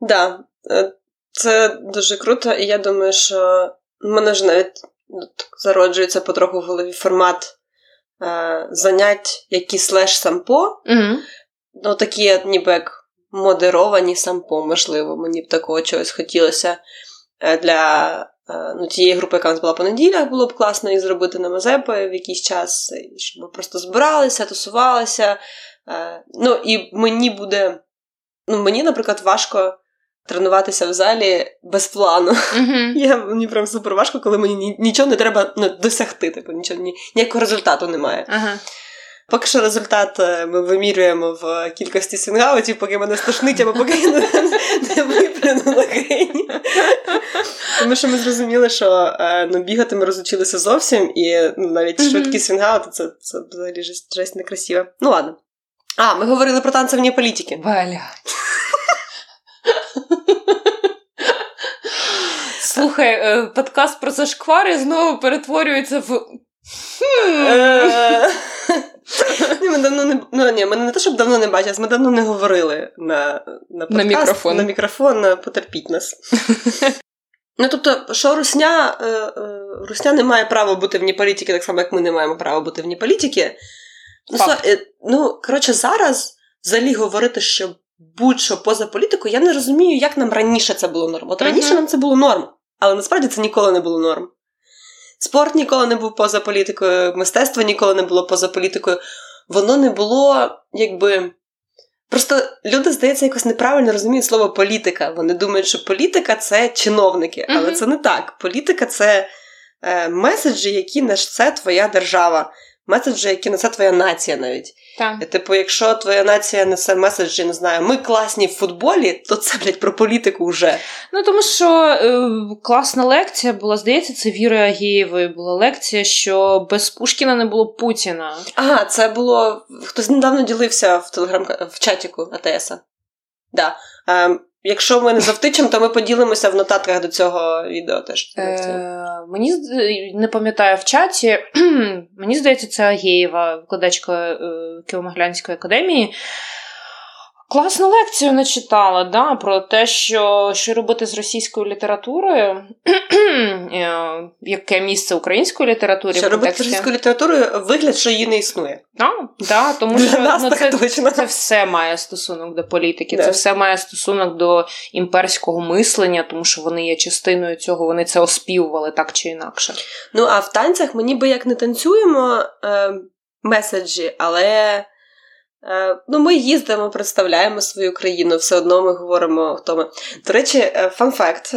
Да. Е, це дуже круто, і я думаю, що в мене ж навіть ну, зароджується потроху в голові формат е, занять, які слеш сампо. Mm-hmm. Ну, такі, ніби як модеровані сампо, можливо, мені б такого чогось хотілося е, для е, ну, тієї групи, яка у нас була по неділях, було б класно їх зробити на Мазепи в якийсь час, щоб ми просто збиралися, тусувалися. Е, ну, і мені буде. Ну, мені, наприклад, важко тренуватися в залі без плану. Uh-huh. Я, Мені прям супер важко, коли мені нічого не треба ну, досягти, типу, нічого, ні, ніякого результату немає. Uh-huh. Поки що результат е, ми вимірюємо в кількості свінгаутів, поки мене стошнить, або поки я не, не виплюну легені. Тому що ми зрозуміли, що е, ну, бігати ми розучилися зовсім, і ну, навіть швидкі свінгаути це, це взагалі жесть, жесть некрасиво. Ну ладно. А, ми говорили про танцевні політики. Валя. Слухай, е, подкаст про зашквари знову перетворюється в. Ні, Ми давно не ну, ні, ми не те, щоб давно не бачились, ми давно не говорили на на, подкаст, на мікрофон. На мікрофон, потерпіть нас. Ну, тобто, що Русня е, е, Русня не має права бути вні політики, так само, як ми не маємо права бути вні політики. Ну, е, ну, коротше, зараз взагалі говорити, що будь-що поза політикою, я не розумію, як нам раніше це було норм. От раніше uh-huh. нам це було норм, але насправді це ніколи не було норм. Спорт ніколи не був поза політикою, мистецтво ніколи не було поза політикою. Воно не було, якби. Просто люди, здається, якось неправильно розуміють слово політика. Вони думають, що політика це чиновники, але це не так. Політика це е, меседжі, які несе твоя держава меседжі, які несе твоя нація навіть. Так. Типу, якщо твоя нація несе меседжі, не знаю, ми класні в футболі, то це, блядь, про політику вже. Ну, тому що е, класна лекція була, здається, це Віри Агієвої була лекція, що без Пушкіна не було Путіна. Ага, це було. Хтось недавно ділився в телеграм в чатіку АТСа. Да. Ем, Якщо ми не завтичимо, то ми поділимося в нотатках до цього відео теж. Е, Мені не пам'ятаю в чаті. мені здається, це Агєєва, викладачка е, Києво-Могилянської академії. Класну лекцію начитала да, про те, що що робити з російською літературою, е, яке місце української літератури. Що робити з російською літературою вигляд, що її не існує. Да, да, тому що нас ну, це, точно. це все має стосунок до політики, Да. це все має стосунок до імперського мислення, тому що вони є частиною цього, вони це оспівували так чи інакше. Ну, а в танцях мені би як не танцюємо е, меседжі, але. Е, Ну, ми їздимо, представляємо свою країну, все одно ми говоримо, хто ми. До речі, фан-факт: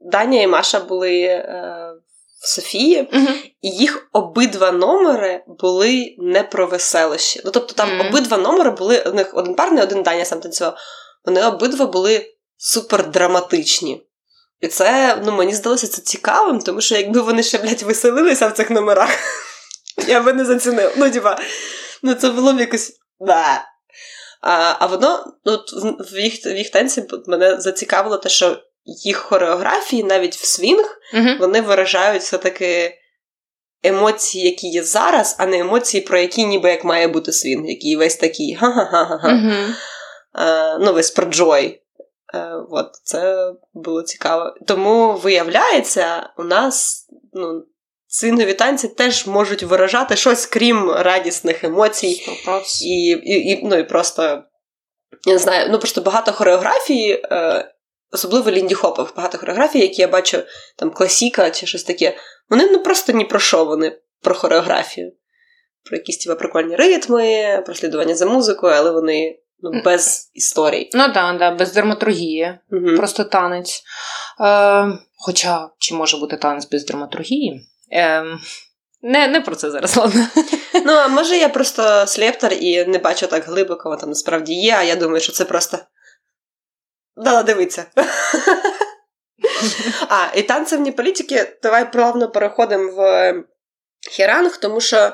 Даня і Маша були е, в Софії, Угу. і їх обидва номери були не про веселощі. Ну, тобто, там Мгм. обидва номери були, у них один парний, один Даня сам танцював. Вони обидва були супер драматичні. І це, ну, мені здалося це цікавим, тому що якби вони ще, блядь, веселилися в цих номерах, я би не зацінив. Ну, типа, ну це було б якось. Да. А, а воно, ну, в, в, їх, в їх танці мене зацікавило те, що їх хореографії, навіть в свінг, Угу. вони виражають все-таки емоції, які є зараз, а не емоції, про які ніби як має бути свінг, який весь такий. Угу. Е, ну, весь про Джой. Е, от, це було цікаво. Тому, виявляється, у нас ну, свінгові танці теж можуть виражати щось, крім радісних емоцій. І, і, і, ну, і просто, я не знаю, ну просто багато хореографії, е, особливо ліндіхопів, багато хореографій, які я бачу, там класіка чи щось таке, вони ну просто ні про що, вони про хореографію. Про якісь тіба прикольні ритми, про слідування за музикою, але вони ну, без історій. Ну так, да, да, без драматургії. Угу. Просто танець. Е, хоча, чи може бути танець без драматургії? Е, не, не про це зараз, ладно. Ну, а може я просто слептор і не бачу так глибоко, там насправді є, а я думаю, що це просто. Дала дивитися. А, і танцевні політики, давай плавно переходимо в хіранг, тому що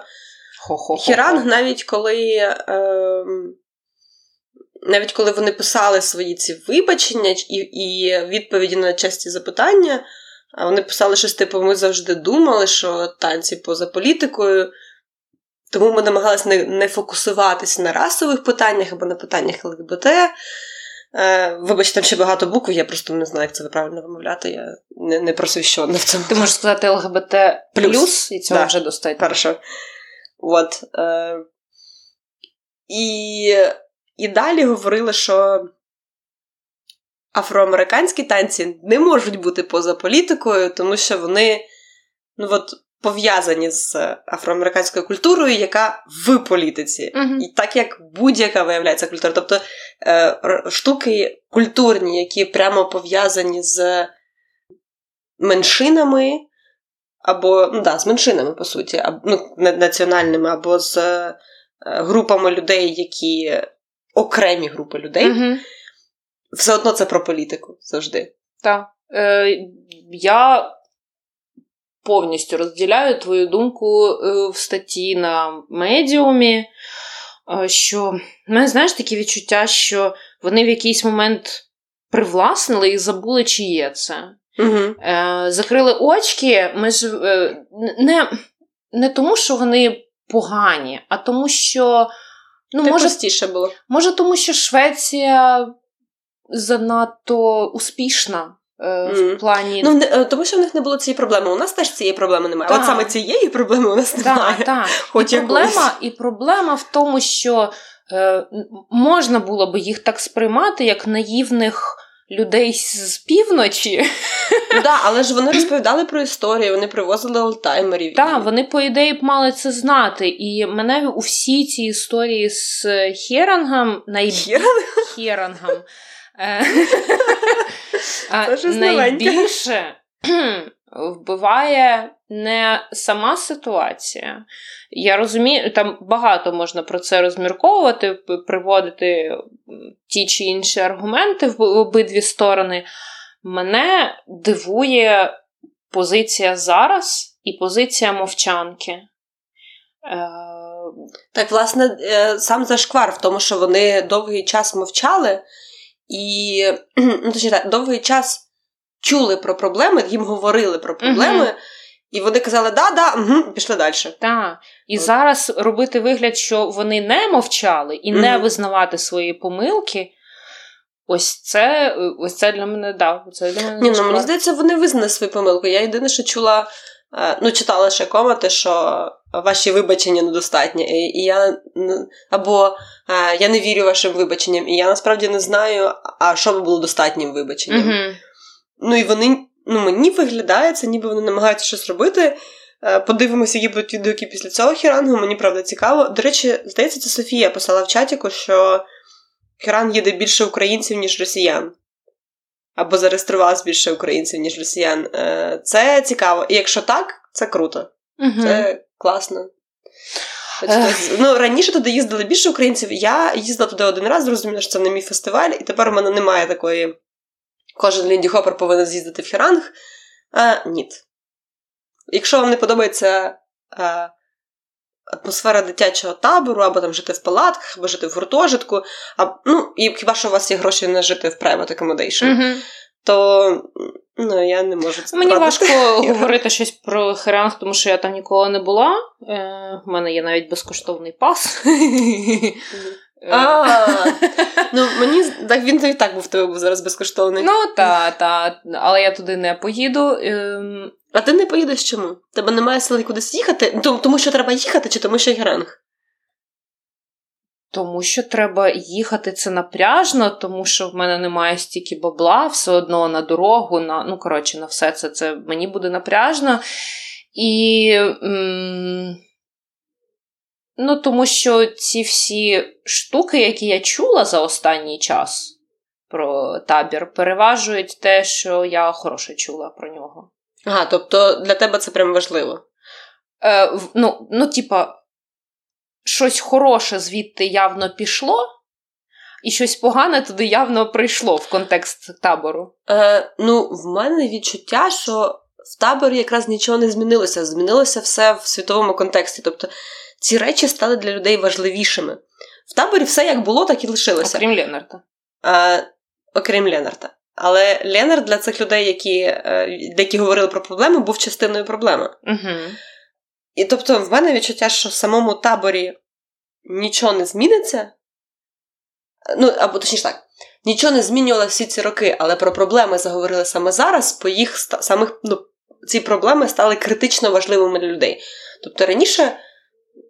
хіранг, навіть коли. Е, навіть коли вони писали свої ці вибачення і, і відповіді на часті запитання, а вони писали щось типу: ми завжди думали, що танці поза політикою. Тому ми намагалися не, не фокусуватися на расових питаннях або на питаннях ЛГБТ. Е, вибачте, там ще багато букв, я просто не знаю, як це правильно вимовляти. Я не, не просвіщена в цьому. Ти можеш сказати ЛГБТ Плюс. плюс, і цього Да. вже достатньо. Хорошо. От. Е, і, і далі говорили, що афроамериканські танці не можуть бути поза політикою, тому що вони ну, от, пов'язані з афроамериканською культурою, яка в політиці. Мгм. І так як будь-яка виявляється культура. Тобто е, штуки культурні, які прямо пов'язані з меншинами, або ну, да, з меншинами, по суті, або, ну, національними, або з е, групами людей, які окремі групи людей, Угу. Все одно це про політику завжди. Так. Е, я повністю розділяю твою думку е, в статті на медіумі, е, що в мене, знаєш, таке відчуття, що вони в якийсь момент привласнили і забули, чи є це. Угу. Е, закрили очки, ми ж е, не, не тому, що вони погані, а тому, що ну, так може, простіше було. Може, тому що Швеція занадто успішна. Mm. В плані... Ну, е, Тому що в них не було цієї проблеми. У нас теж цієї проблеми немає. Так. От саме цієї проблеми у нас немає. Так, так. Хоч і, проблема, і проблема в тому, що е, можна було би їх так сприймати, як наївних людей з півночі. Ну так, але ж вони розповідали про історію, вони привозили олтаймерів. Так, вони, по ідеї, б мали це знати. І мене у всі ці історії з Херангом найб... Херангом. Е, найбільше вбиває не сама ситуація. Я розумію, там багато можна про це розмірковувати, приводити ті чи інші аргументи в обидві сторони. Мене дивує позиція зараз і позиція мовчанки. Е, так, власне, е, сам зашквар в тому, що вони довгий час мовчали, і ну, точніше, довгий час чули про проблеми, їм говорили про проблеми. uh І вони казали, да, да, угу, пішли далі. Так. І От. зараз робити вигляд, що вони не мовчали і угу. не визнавати свої помилки. Ось це ось це для мене да, це для мене Ні, ну Мені здається, вони визнали свою помилку. Я єдине, що чула, е, ну, читала ще коменти, що ваші вибачення недостатні. І я, Або е, я не вірю вашим вибаченням, і я насправді не знаю, а що би було достатнім вибаченням. Угу. Ну і вони ну, мені виглядає це, ніби вони намагаються щось робити. Е, подивимося, які будуть відгуки після цього хірангу. Мені правда цікаво. До речі, здається, це Софія писала в чатіку, що Хіран їде більше українців, ніж росіян. Або зареєструвалось більше українців, ніж росіян. Е, це цікаво. І якщо так, це круто. Угу. Це класно. Ну, Раніше туди їздили більше українців. Я їздила туди один раз, зрозуміла, що це не мій фестиваль, і тепер у мене немає такої кожен Лінді Хоппер повинен з'їздити в Хіранг. А, Ні. Якщо вам не подобається а, атмосфера дитячого табору, або там жити в палатках, або жити в гуртожитку, а, ну, і хіба що у вас є гроші на жити в private accommodation, mm-hmm. то ну, я не можу це Мені важко говорити щось про Херанг, тому що я там ніколи не була. Е, У мене є навіть безкоштовний пас. Ну мені так він і так був тебе був зараз безкоштовний. Ну так, так, але я туди не поїду. Ем. А ти не поїдеш чому? Тебе немає сили кудись їхати? Тому що треба їхати, чи тому що гранг? Тому що треба їхати це напряжно, тому що в мене немає стільки бабла, все одно на дорогу, на ну коротше, на все це це мені буде напряжно. І. М- Ну, тому що ці всі штуки, які я чула за останній час про табір, переважують те, що я хороше чула про нього. Ага, тобто для тебе це прям важливо. Е, Ну, ну, типа, щось хороше звідти явно пішло, і щось погане туди явно прийшло в контекст табору. Е, Ну, в мене відчуття, що в таборі якраз нічого не змінилося. Змінилося все в світовому контексті. Тобто ці речі стали для людей важливішими. В таборі все як було, так і лишилося. Окрім Ленарта. А, Окрім Ленарта. Але Ленард для цих людей, які е, які говорили про проблеми, був частиною проблеми. Угу. І тобто, в мене відчуття, що в самому таборі нічого не зміниться. Ну, або точніше так, нічого не змінювало всі ці роки, але про проблеми заговорили саме зараз, по їх самих ну, ці проблеми стали критично важливими для людей. Тобто раніше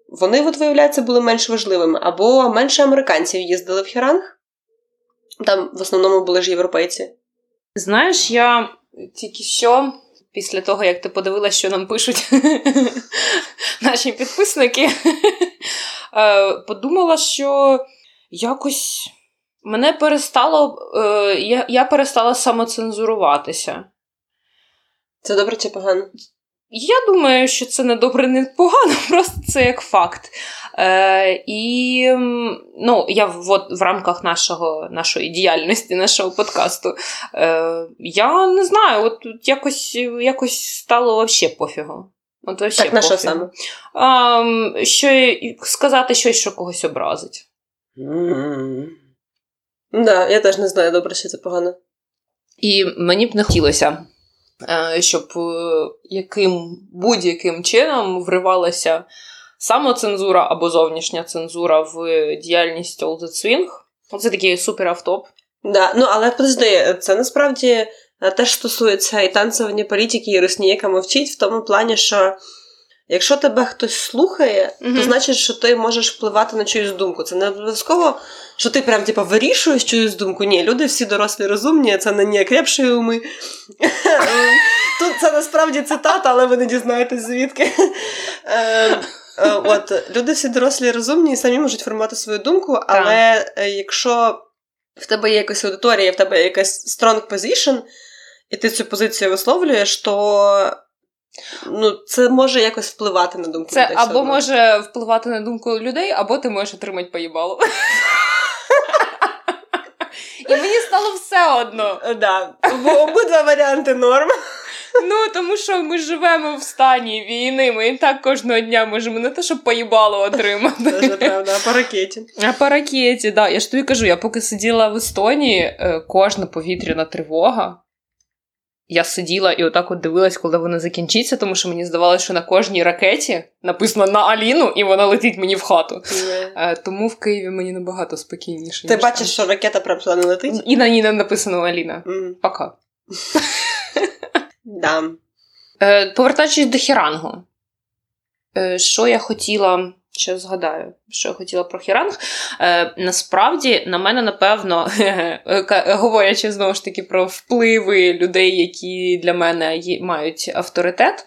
вони, от, виявляється, були менш важливими. Або менше американців їздили в Хіранг. Там в основному були ж європейці. Знаєш, я тільки що, після того, як ти подивилася, що нам пишуть наші підписники, е, подумала, що якось мене перестало. Е, я, я перестала самоцензуруватися. Це добре чи погано? Я думаю, що це не добре, не погано, просто це як факт. Е, І ну, я от в рамках нашого, нашої діяльності, нашого подкасту, е, я не знаю, от якось якось стало взагалі пофігу. От так, на що саме? А, що Сказати щось, що когось образить. Mm-hmm. Да, я теж не знаю, добре, що це погано. І мені б не хотілося. Е, щоб яким будь-яким чином вривалася самоцензура або зовнішня цензура в діяльність All the Swing. Це такий супер автоп. Да, ну але подожди, це насправді е, теж стосується і танцювання політики, і русні, яка мовчить, в тому плані, що якщо тебе хтось слухає, mm-hmm. то значить, що ти можеш впливати на чиюсь думку. Це не обов'язково, що ти прям типу, вирішуєш чиюсь думку. Ні, люди всі дорослі розумні, це не неокрепші уми. Тут це насправді цитата, але ви не дізнаєтесь звідки. Е, от, Люди всі дорослі розумні і самі можуть формувати свою думку, але е, якщо в тебе є якась аудиторія, в тебе є якась strong position, і ти цю позицію висловлюєш, то ну, це може якось впливати на думку це людей. Це або може впливати на думку людей, або ти можеш отримати поїбалу. І мені стало все одно. Да. Обидва варіанти норм. Ну, тому що ми живемо в стані війни, ми і так кожного дня можемо не те, щоб поїбало отримати. Це правда, а по ракеті. А по ракеті, да. Я ж тобі кажу, я поки сиділа в Естонії, е, кожна повітряна тривога. Я сиділа і отак от дивилась, коли вона закінчиться, тому що мені здавалося, що на кожній ракеті написано на Аліну, і вона летить мені в хату. Yeah. Тому в Києві мені набагато спокійніше. Ти бачиш, там. що ракета прям не летить? І на ній не написано Аліна. Mm. Пока. Да. Е, Повертаючись до Хірангу, е, що я хотіла. Ще згадаю, що я хотіла про хіранг. Е, Насправді, на мене, напевно, говорячи знову ж таки про впливи людей, які для мене мають авторитет,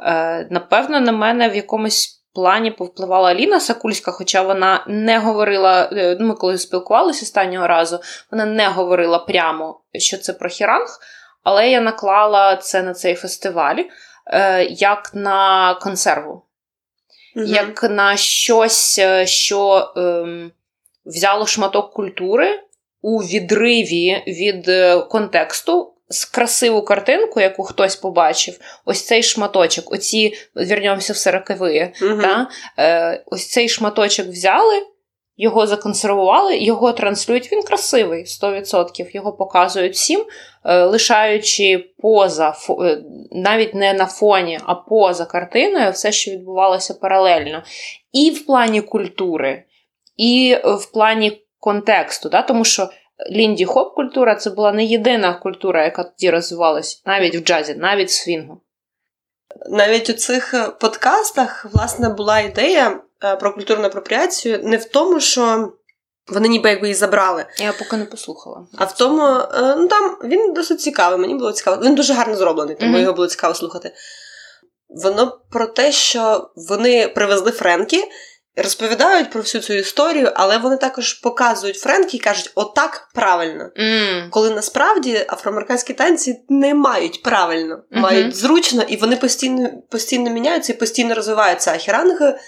е, напевно, на мене в якомусь плані повпливала Аліна Сакульська, хоча вона не говорила, е, ну, ми коли спілкувалися останнього разу, вона не говорила прямо, що це про хіранг. Але я наклала це на цей фестиваль е, як на консерву, угу. як на щось, е, що е, взяло шматок культури у відриві від е, контексту. З красиву картинку, яку хтось побачив, ось цей шматочок, оці вернемося в сорокові, uh та, е, ось цей шматочок взяли, його законсервували, його транслюють. Він красивий 100%. Його показують всім, е, лишаючи поза, е, навіть не на фоні, а поза картиною, все, що відбувалося паралельно. І в плані культури, і в плані контексту. Да? Тому що Лінді Хоп культура це була не єдина культура, яка тоді розвивалася навіть в джазі, навіть в свінгу. Навіть у цих е, подкастах, власне, була ідея про культурну апропріацію не в тому, що вони ніби якби її забрали. Я поки не послухала. А в тому, е, ну там він досить цікавий, мені було цікаво. Він дуже гарно зроблений, тому mm-hmm. його було цікаво слухати. Воно про те, що вони привезли Френкі, розповідають про всю цю історію, але вони також показують Френкі і кажуть, отак правильно. Mm. Коли насправді афроамериканські танці не мають правильно, mm-hmm. мають зручно, і вони постійно постійно міняються і постійно розвиваються. А хіранги Е,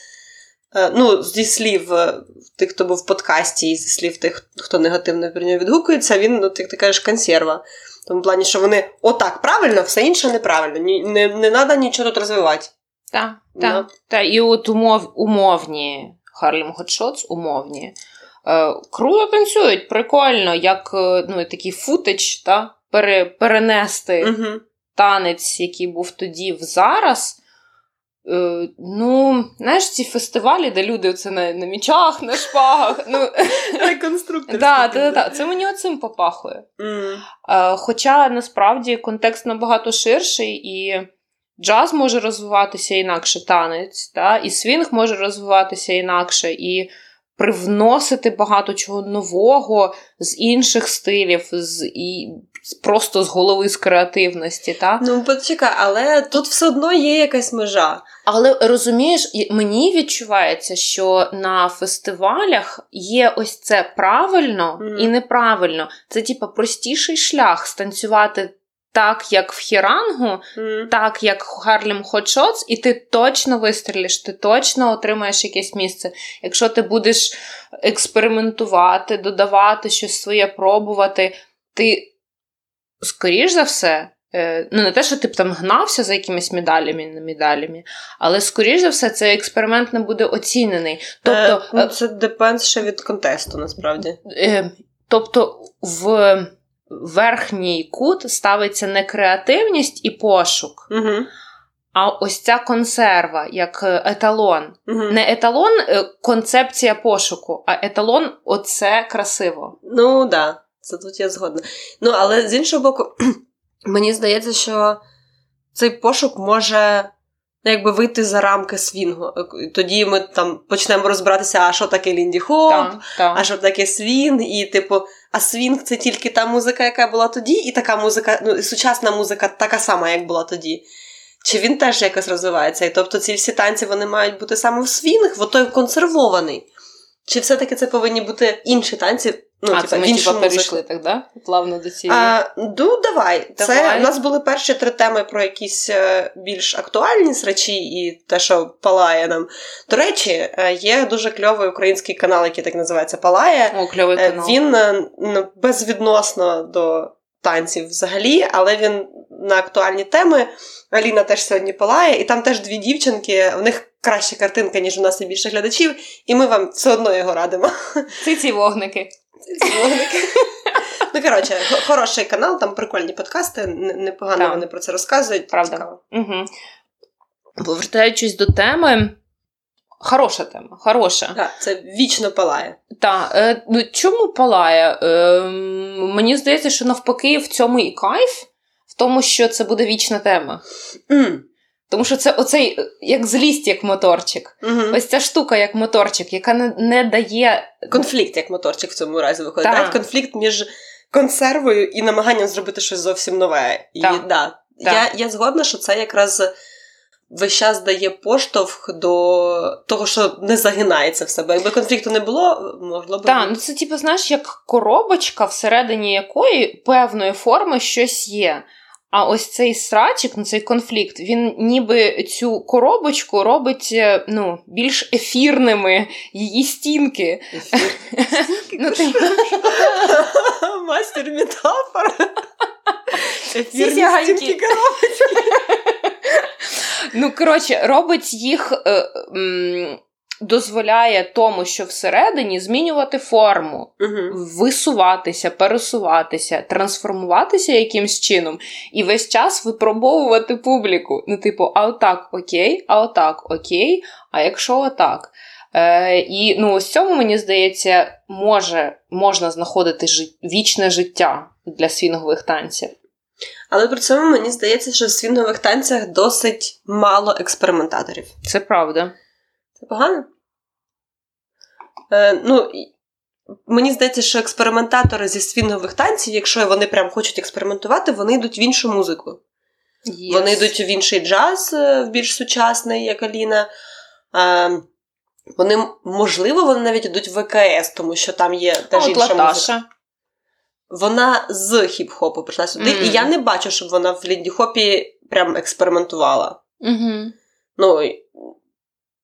ну, зі слів е, тих, хто був в подкасті, і зі слів тих, хто негативно про нього відгукується, він, ну, як ти кажеш, консерва. В тому плані, що вони отак правильно, все інше неправильно. Ні, не не треба нічого тут розвивати. Так, так. Та, і от умов, умовні Harlem Hot Shots, умовні. Е, Круто танцюють, прикольно, як е, ну, такий footage, та, пере, перенести угу. танець, який був тоді в зараз. Е, ну, знаєш, ці фестивалі, де люди це на на мічах, на шпагах. ну... Реконструктор. Да, да, да, Це мені оцим попахує. Mm. Е, хоча насправді контекст набагато ширший, і джаз може розвиватися інакше, танець, та? і свінг може розвиватися інакше, і привносити багато чого нового з інших стилів, з і просто з голови з креативності. Та? Ну, почекай, але тут все одно є якась межа. Але розумієш, мені відчувається, що на фестивалях є ось це правильно mm. і неправильно. Це, типа, простіший шлях станцювати. Так, як в Херрангу, mm. так як Harlem Hot Shots, і ти точно вистрілиш, ти точно отримаєш якесь місце. Якщо ти будеш експериментувати, додавати щось своє, пробувати, ти скоріш за все, ну не те, що ти б там гнався за якимись медалями, не медалями, але скоріш за все, цей експеримент не буде оцінений. Тобто, е, ну, Це depends ще від контесту, насправді. Е, тобто в верхній кут ставиться не креативність і пошук. Угу. А ось ця консерва, як е, еталон. Угу. Не еталон е, концепція пошуку, а еталон оце красиво. Ну, так, да, це тут я згодна. Ну, але з іншого боку, мені здається, що цей пошук може ну, якби вийти за рамки свінгу. Тоді ми там почнемо розбиратися, а що таке Lindy Hop, Так, так. а що таке свінг, і типу, а свінг це тільки та музика, яка була тоді, і така музика, ну, і сучасна музика така сама, як була тоді. Чи він теж якось розвивається? І тобто ці всі танці вони мають бути саме в свінг, в той консервований. Чи все-таки це повинні бути інші танці? Ну, а, типа, це ми музику? перейшли так, да? Плавно до цієї. А, ну, давай. Це у нас були перші три теми про якісь е, більш актуальні срачі і те, що палає нам. До речі, е, є дуже кльовий український канал, який так називається Палає. О, кльовий Е, канал. Він ну, безвідносно до танців взагалі, але він на актуальні теми. Аліна теж сьогодні палає, і там теж дві дівчинки. В них краща картинка, ніж у нас і більше глядачів, і ми вам все одно його радимо. Це ці вогники. Ці вогники. Ну, коротше, хороший канал, там прикольні подкасти, непогано Так. вони про це розказують. Правда. Цікаво. Угу. Повертаючись до теми. Хороша тема, хороша. Так, це вічно палає. Так, е, ну чому палає? Е, мені здається, що навпаки в цьому і кайф, в тому, що це буде вічна тема. М. Тому що це оцей е, як злість, як моторчик. Мгм. Ось ця штука, як моторчик, яка не, не дає. Конфлікт, як моторчик в цьому разі виходить. Так. Конфлікт між консервою і намаганням зробити щось зовсім нове. І, Так. да, Так. Я, я згодна, що це якраз весь час дає поштовх до того, що не загинається в себе. Якби конфлікту не було, могло б. Так, ну це типу, знаєш, як коробочка, всередині якої певної форми щось є. А ось цей срачик, ну цей конфлікт, він ніби цю коробочку робить е, ну, більш ефірними її стінки. Ну. Мастер метафор. Ефірні стінки коробочки. ну коротше, робить їх, е, м, дозволяє тому, що всередині змінювати форму. Мгм. висуватися, пересуватися, трансформуватися якимсь чином і весь час випробовувати публіку. Ну, типу, а отак окей, а отак окей, а якщо отак. Е, і ну, ось цьому, мені здається, може, можна знаходити жи- вічне життя для свінгових танців. Але при цьому мені здається, що в свінгових танцях досить мало експериментаторів. Це правда. Це погано? Е, ну, мені здається, що експериментатори зі свінгових танців, якщо вони прям хочуть експериментувати, вони йдуть в іншу музику. Вони йдуть в інший джаз, е, в більш сучасний, як Аліна. Е, вони, можливо, вони навіть йдуть в ВКС, тому що там є теж от інша музика. Вона з хіп-хопу прийшла сюди, Мгм. і я не бачу, щоб вона в лінді-хопі прям експериментувала. Угу. Ну,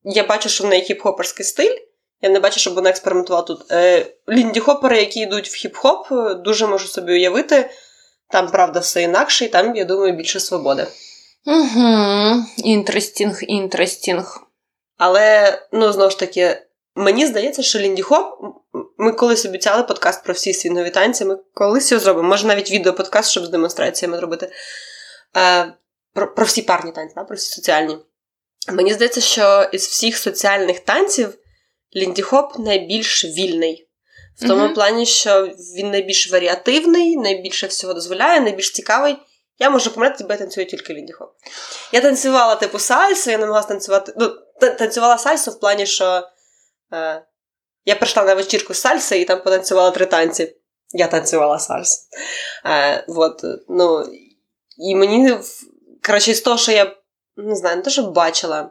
я бачу, що в неї хіп-хоперський стиль. Я не бачу, щоб вона експериментувала тут. Е, лінді-хопери, які йдуть в хіп-хоп, е, дуже можу собі уявити. Там, правда, все інакше, і там, я думаю, більше свободи. Угу. Інтерестінг, інтерестінг. Але, ну, знову ж таки, мені здається, що лінді-хоп, ми колись обіцяли подкаст про всі свінгові танці, ми колись його зробимо. Може, навіть відеоподкаст, щоб з демонстраціями зробити. Е, про, про всі парні танці, да? про всі соціальні. Мені здається, що із всіх соціальних танців лінді-хоп найбільш вільний. В тому Мгм. плані, що він найбільш варіативний, найбільше всього дозволяє, найбільш цікавий. Я можу померти, бо я танцюю тільки лінді-хоп. Я танцювала типу сальсу, я намагалася танцювати. Ну, танцювала сальсу в плані, що е, я прийшла на вечірку сальси і там потанцювала три танці. Я танцювала сальсу. Е, вот, ну, і мені, коротше, з того, що я не знаю, не те, що бачила.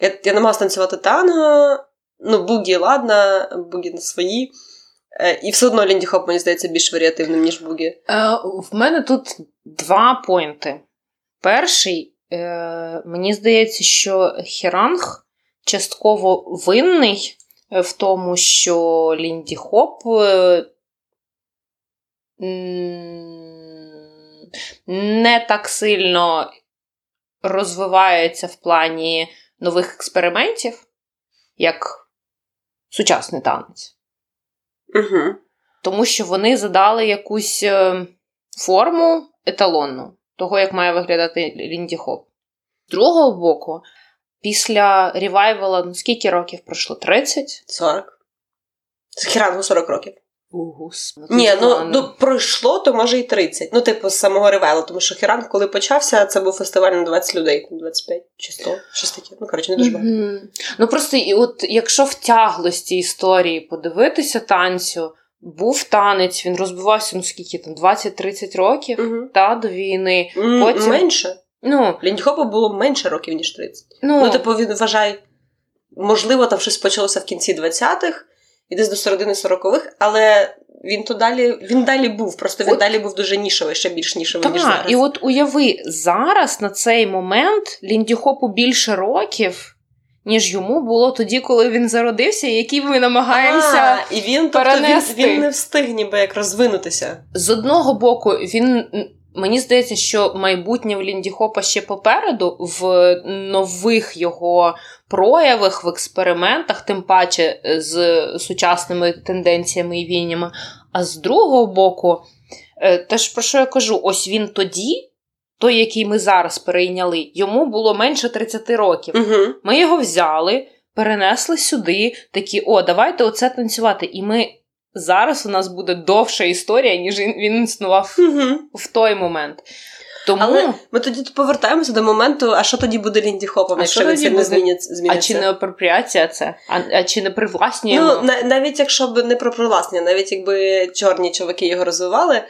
Я, я намагалася танцювати танго, ну, бугі, ладно, бугі на свої. І все одно Лінді Хоп, мені здається, більш варіативним, ніж бугі. Е, в мене тут два поінти. Перший, е, мені здається, що Хіранг частково винний в тому, що Лінді Хоп е, не так сильно розвивається в плані нових експериментів, як сучасний танець. Угу. Тому що вони задали якусь е, форму еталонну того, як має виглядати Лінді Хоп. З другого боку, після ревайвела, ну скільки років пройшло? 30? 40. Скільки разом? 40 років. О, Ні, ну, ну пройшло, то може і 30. Ну, типу, з самого ревелу, тому що Хіран, коли почався, це був фестиваль на 20 людей, 25 чи 100, щось таке. Ну, коротше, не дуже багато. Mm-hmm. Ну просто і от якщо втяглості історії подивитися танцю, був танець, він розбивався, ну скільки там, 20-30 років mm-hmm. та, до війни. Потім... Менше. Ну, Ліндхопу було менше років, ніж 30. Ну, ну типу, він вважає, можливо, там щось почалося в кінці 20-х і десь до середини 40-х, але він то далі він далі був, просто він от, далі був дуже нішовий, ще більш нішовий, та, ніж зараз. І от уяви, зараз на цей момент Лінді Хопу більше років. Ніж йому було тоді, коли він зародився, який ми намагаємося а, і він, перенести. Тобто, він, він не встиг ніби як розвинутися. З одного боку, він Мені здається, що майбутнє в Лінді Хопа ще попереду, в нових його проявах, в експериментах, тим паче е, з сучасними тенденціями і війнями. А з другого боку, е, теж про що я кажу, ось він тоді, той, який ми зараз перейняли, йому було менше 30 років. Угу. Ми його взяли, перенесли сюди, такі, о, давайте оце танцювати. І ми зараз у нас буде довша історія, ніж він існував mm-hmm. в той момент. Тому... Але ми тоді повертаємося до моменту, а що тоді буде Лінді Хопом, а якщо він сильно зміниться? А чи не апропріація це? А, а чи не привласнює? Ну, на, навіть якщо б не про привласнення, навіть якби чорні чоловіки його розвивали,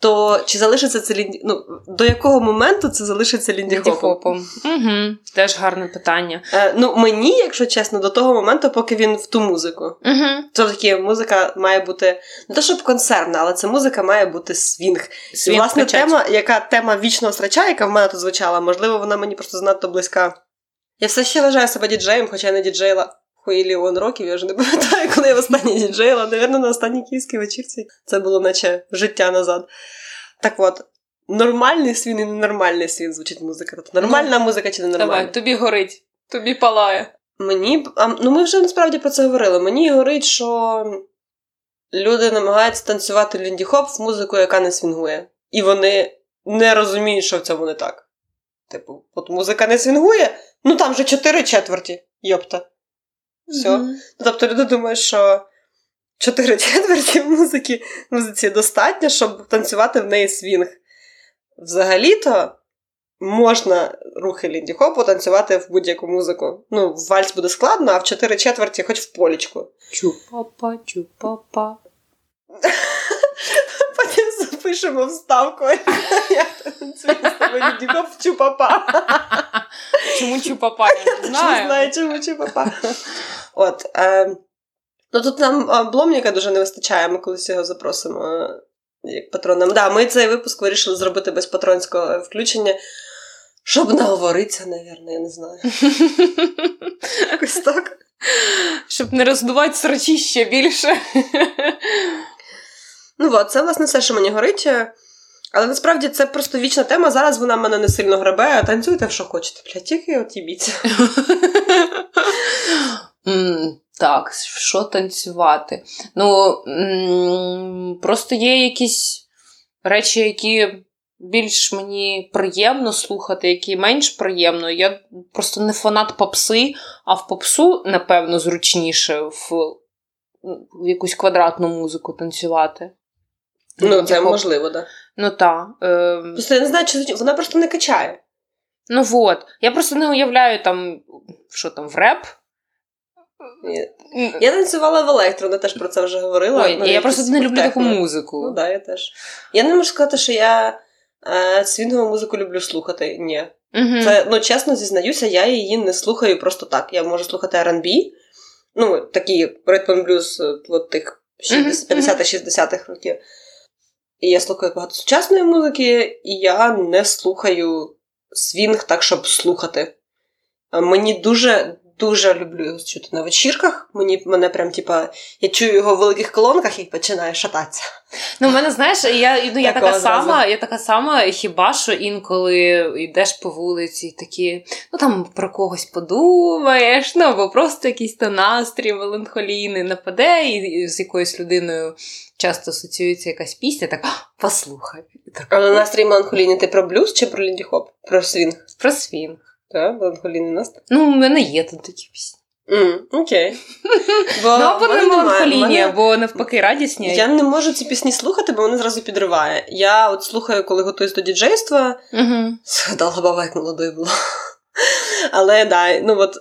то чи залишиться це лінді... Ну, до якого моменту це залишиться лінді хопом? Угу. Теж гарне питання. Е, ну, мені, якщо чесно, до того моменту, поки він в ту музику. Угу. Це таки музика має бути не те, щоб консервна, але це музика має бути свінг. свінг І, власне, качать. тема, яка тема вічного срача, яка в мене тут звучала, можливо, вона мені просто занадто близька. Я все ще вважаю себе діджеєм, хоча я не діджейла хуїліон років, я вже не пам'ятаю, коли я в останній діджейла. Навірно, на останній київській вечірці. Це було наче життя назад. Так от, нормальний свінг і ненормальний свінг звучить музика. Тобто нормальна ну, музика чи ненормальна? Давай, тобі горить, тобі палає. Мені. А, ну ми вже насправді про це говорили. Мені горить, що люди намагаються танцювати лінді-хоп в музику, яка не свінгує. І вони не розуміють, що в цьому не так. Типу, от музика не свінгує, ну там вже чотири четверті, йопта. Все. Mm-hmm. Тобто люди думають, що чотири четверті музики музиці достатньо, щоб танцювати в неї свінг. Взагалі-то можна рухи Лінді Хопу танцювати в будь-яку музику. Ну, в вальс буде складно, а в чотири четверті хоч в полічку. Чу-папа, чу-папа. Запишемо вставку. Лінді Хоп. Чому чу-папа? Я не знаю. Знаю, чому чу-папа. От. Е, Ну тут нам Бломніка дуже не вистачає, ми колись його запросимо е, як патроном. Да, Ми цей випуск вирішили зробити без патронського включення, щоб наговоритися, навірно, я не знаю. Якось так. Щоб не роздувати срачі ще більше. Ну от, це, власне, все, що мені горить. Але насправді це просто вічна тема. Зараз вона мене не сильно грабе, а танцюйте, що хочете. Бля, тільки от їбіться. Так, що танцювати? Ну, просто є якісь речі, які більш мені приємно слухати, які менш приємно. Я просто не фанат попси, а в попсу, напевно, зручніше в, в якусь квадратну музику танцювати. Ну, це Хоп. можливо, так. Да. Ну так. Е... Просто я не знаю, чи вона просто не качає. Ну от. Я просто не уявляю там, що там в реп. Я танцювала в електро, вона теж про це вже говорила. Ой, ну, Я просто не люблю таку музику. Ну, да, я теж. Я не можу сказати, що я е, свінгову музику люблю слухати. Ні. Угу. Це, ну, чесно зізнаюся, я її не слухаю просто так. Я можу слухати R&B, ну, такі ритм блюз от тих 50-60-х років. Я слухаю багато сучасної музики, і я не слухаю свінг так, щоб слухати. Мені дуже дуже люблю його чути на вечірках. Мені мене прям, типа, я чую його в великих колонках і починає шататися. Ну, в мене, знаєш, я ну, я така сама, я така сама, хіба що інколи йдеш по вулиці і такі, ну там про когось подумаєш, ну або просто якийсь то настрій меланхолійний нападе, і з якоюсь людиною часто асоціюється якась пісня, так послухай. Так. Але настрій меланхолійний ти про блюз чи про лінді хоп? Про свінг? Про свінг. Так, меланхолійний настрій. Ну, у мене є тут такі пісні. Mm, окей. Бо ну, або не меланхолійні, або навпаки радісні. Я не можу ці пісні слухати, бо вони зразу підриває. Я от слухаю, коли готуюсь до діджейства. Угу. Згадала баба, як молодою була. Але да, ну от.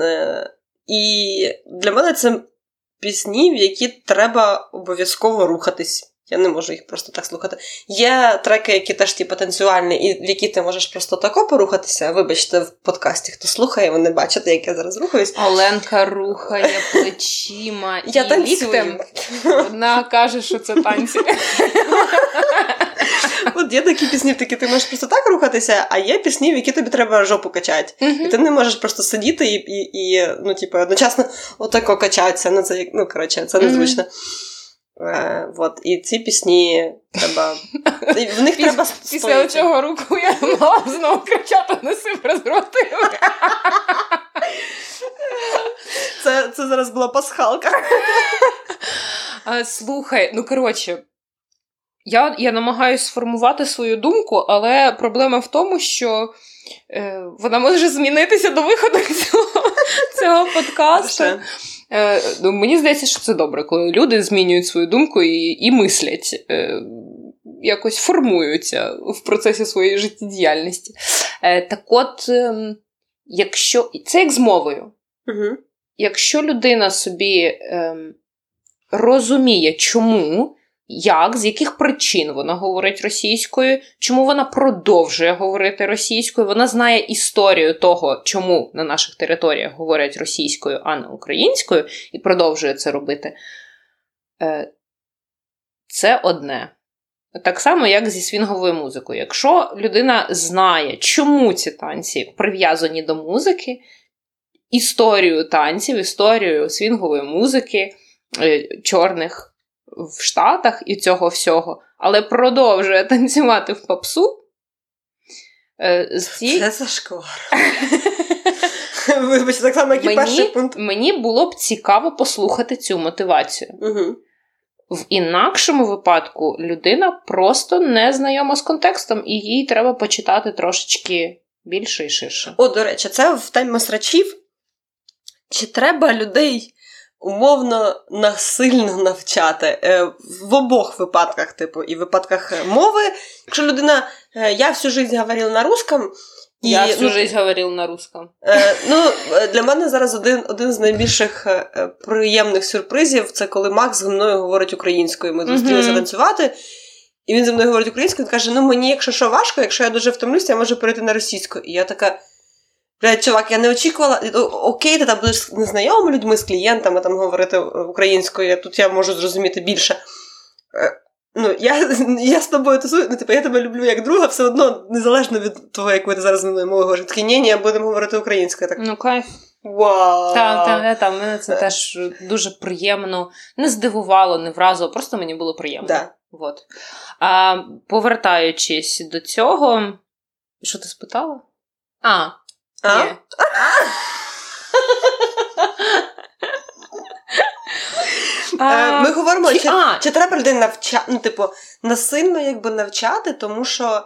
Е, І для мене це пісні, в які треба обов'язково рухатись. Я не можу їх просто так слухати. Є треки, які теж типу, танцювальні, і в які ти можеш просто тако порухатися. Вибачте, в подкасті хто слухає, ви не бачите, як я зараз рухаюсь. Оленка рухає плечима я і танцюю. ліктем. Вона каже, що це танці. От є такі пісні, в які ти можеш просто так рухатися, а є пісні, в які тобі треба жопу качати. І ти не можеш просто сидіти і, і, і ну, типу, одночасно отако качатися. Ну, це, ну, коротше, це незручно. Е. І ці пісні треба. В них Піс, треба Після цього руку я мала знову кричати неси презервативи. Це це зараз була пасхалка. А, Слухай, ну коротше, я я намагаюся сформувати свою думку, але проблема в тому, що е, вона може змінитися до виходу цього цього подкасту. Е, ну, Мені здається, що це добре, коли люди змінюють свою думку і і мислять, е, якось формуються в процесі своєї життєдіяльності. Е, так от, е, якщо це як з мовою, Угу. якщо людина собі ем, розуміє, чому як, з яких причин вона говорить російською, чому вона продовжує говорити російською, вона знає історію того, чому на наших територіях говорять російською, а не українською, і продовжує це робити. Е, це одне. Так само, як зі свінговою музикою. Якщо людина знає, чому ці танці прив'язані до музики, історію танців, історію свінгової музики, е, чорних в Штатах і цього всього, але продовжує танцювати в попсу. Е, ці... Це зашквар. Вибачте, так само, як і перший пункт. Мені було б цікаво послухати цю мотивацію. Угу. В інакшому випадку людина просто не знайома з контекстом, і їй треба почитати трошечки більше і ширше. О, до речі, це в темі срачів. Чи треба людей умовно насильно навчати е, в обох випадках, типу, і в випадках мови. Якщо людина, е, я всю життя говорила на русском. І, я всю ну, життя говорила на русском. Е, ну, Для мене зараз один один з найбільших е, приємних сюрпризів це коли Макс зі мною говорить українською. Ми зустрілися mm-hmm. танцювати, і він зі мною говорить українською, він каже: ну мені, якщо що важко, якщо я дуже втомлюся, я можу перейти на російську. І я така. Блядь, чувак, я не очікувала. Окей, ти там будеш з незнайомими людьми, з клієнтами там говорити українською, тут я можу зрозуміти більше. Е, ну, я я з тобою тусую, ну, типу, я тебе люблю як друга, все одно, незалежно від того, як ви зараз мною мовою говорите. Такі, ні, ні, будемо говорити українською. Так. Ну, кайф. Вау! Так, так, так, мене це теж дуже приємно. Не здивувало, не вразило, просто мені було приємно. Да. От. А, Повертаючись до цього, що ти спитала? А, а? Е, ми говоримо, чи, чи треба людей навчати, ну, типу, насильно якби навчати, тому що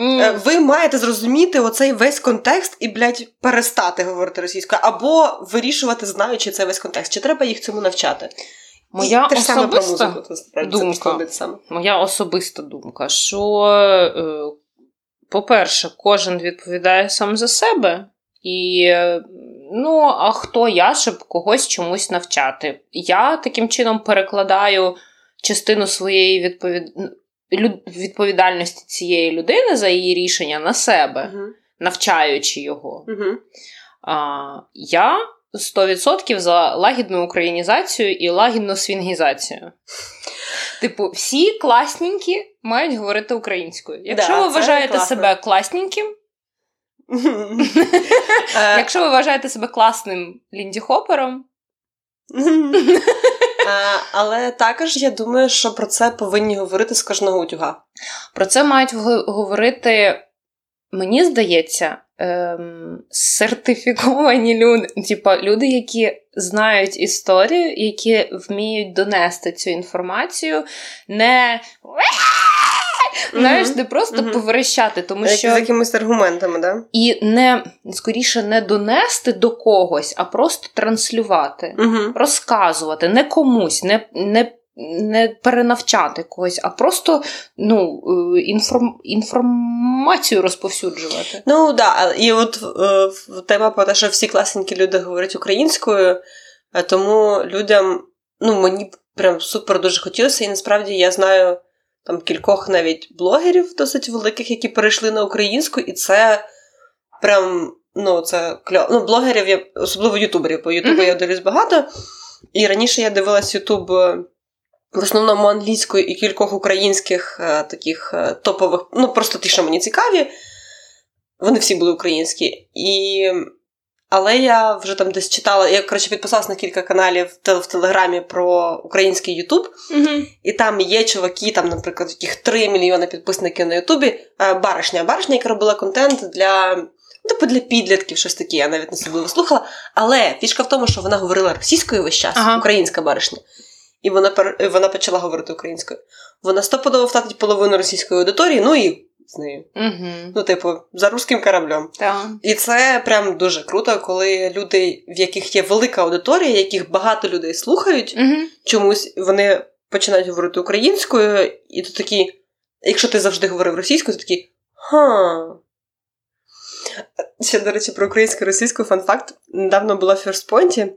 mm. ви маєте зрозуміти оцей весь контекст і, блядь, перестати говорити російською, або вирішувати, знаючи цей весь контекст. Чи треба їх цьому навчати? Моя і особиста музику, думка, моя особиста думка, що е, по-перше, кожен відповідає сам за себе. І, ну, а хто я, щоб когось чомусь навчати? Я таким чином перекладаю частину своєї відповід... відповідальності цієї людини за її рішення на себе, uh навчаючи його. uh А, Я 100% за лагідну українізацію і лагідну свінгізацію. Типу, всі класненькі мають говорити українською. Якщо да, ви вважаєте класно. себе класненьким, е, якщо ви вважаєте себе класним Лінді Хопером. Е, але також я думаю, що про це повинні говорити з кожного утюга. Про це мають говорити, мені здається, ем, сертифіковані люди, типа люди, які знають історію, які вміють донести цю інформацію, не знаєш, не просто поверещати, тому що з якимись аргументами, да? І не скоріше не донести до когось, а просто транслювати, розказувати не комусь, не не не перенавчати когось, а просто ну, е, інформ... інформацію розповсюджувати. Ну так, да. і от е, тема про те, що всі класненькі люди говорять українською, е, тому людям, ну, мені прям супер дуже хотілося, і насправді я знаю там кількох навіть блогерів досить великих, які перейшли на українську, і це прям. Ну, це кльово. Ну, блогерів, я, особливо ютуберів, бо ютубу mm-hmm. я дивлюсь багато. І раніше я дивилась Ютуб в основному англійською і кількох українських е, таких е, топових, ну просто ті, що мені цікаві. Вони всі були українські. І... Але я вже там десь читала, я коротше підписалась на кілька каналів в Телеграмі про український Ютуб. uh І там є чуваки, там, наприклад, яких 3 мільйони підписників на Ютубі. Е, баришня. Баришня, яка робила контент для. Ну, типу для підлітків, щось таке, я навіть не особливо слухала. Але фішка в тому, що вона говорила російською весь час, ага. українська баришня і вона вона почала говорити українською. Вона стопудово втратить половину російської аудиторії, ну і з нею. Угу. Ну, типу, за руським кораблем. Так. І це прям дуже круто, коли люди, в яких є велика аудиторія, яких багато людей слухають, угу. чомусь вони починають говорити українською, і то такі, якщо ти завжди говорив російською, то такі ха. Ще, до речі, про українську і російську фан-факт. Недавно була в Фірстпойнті.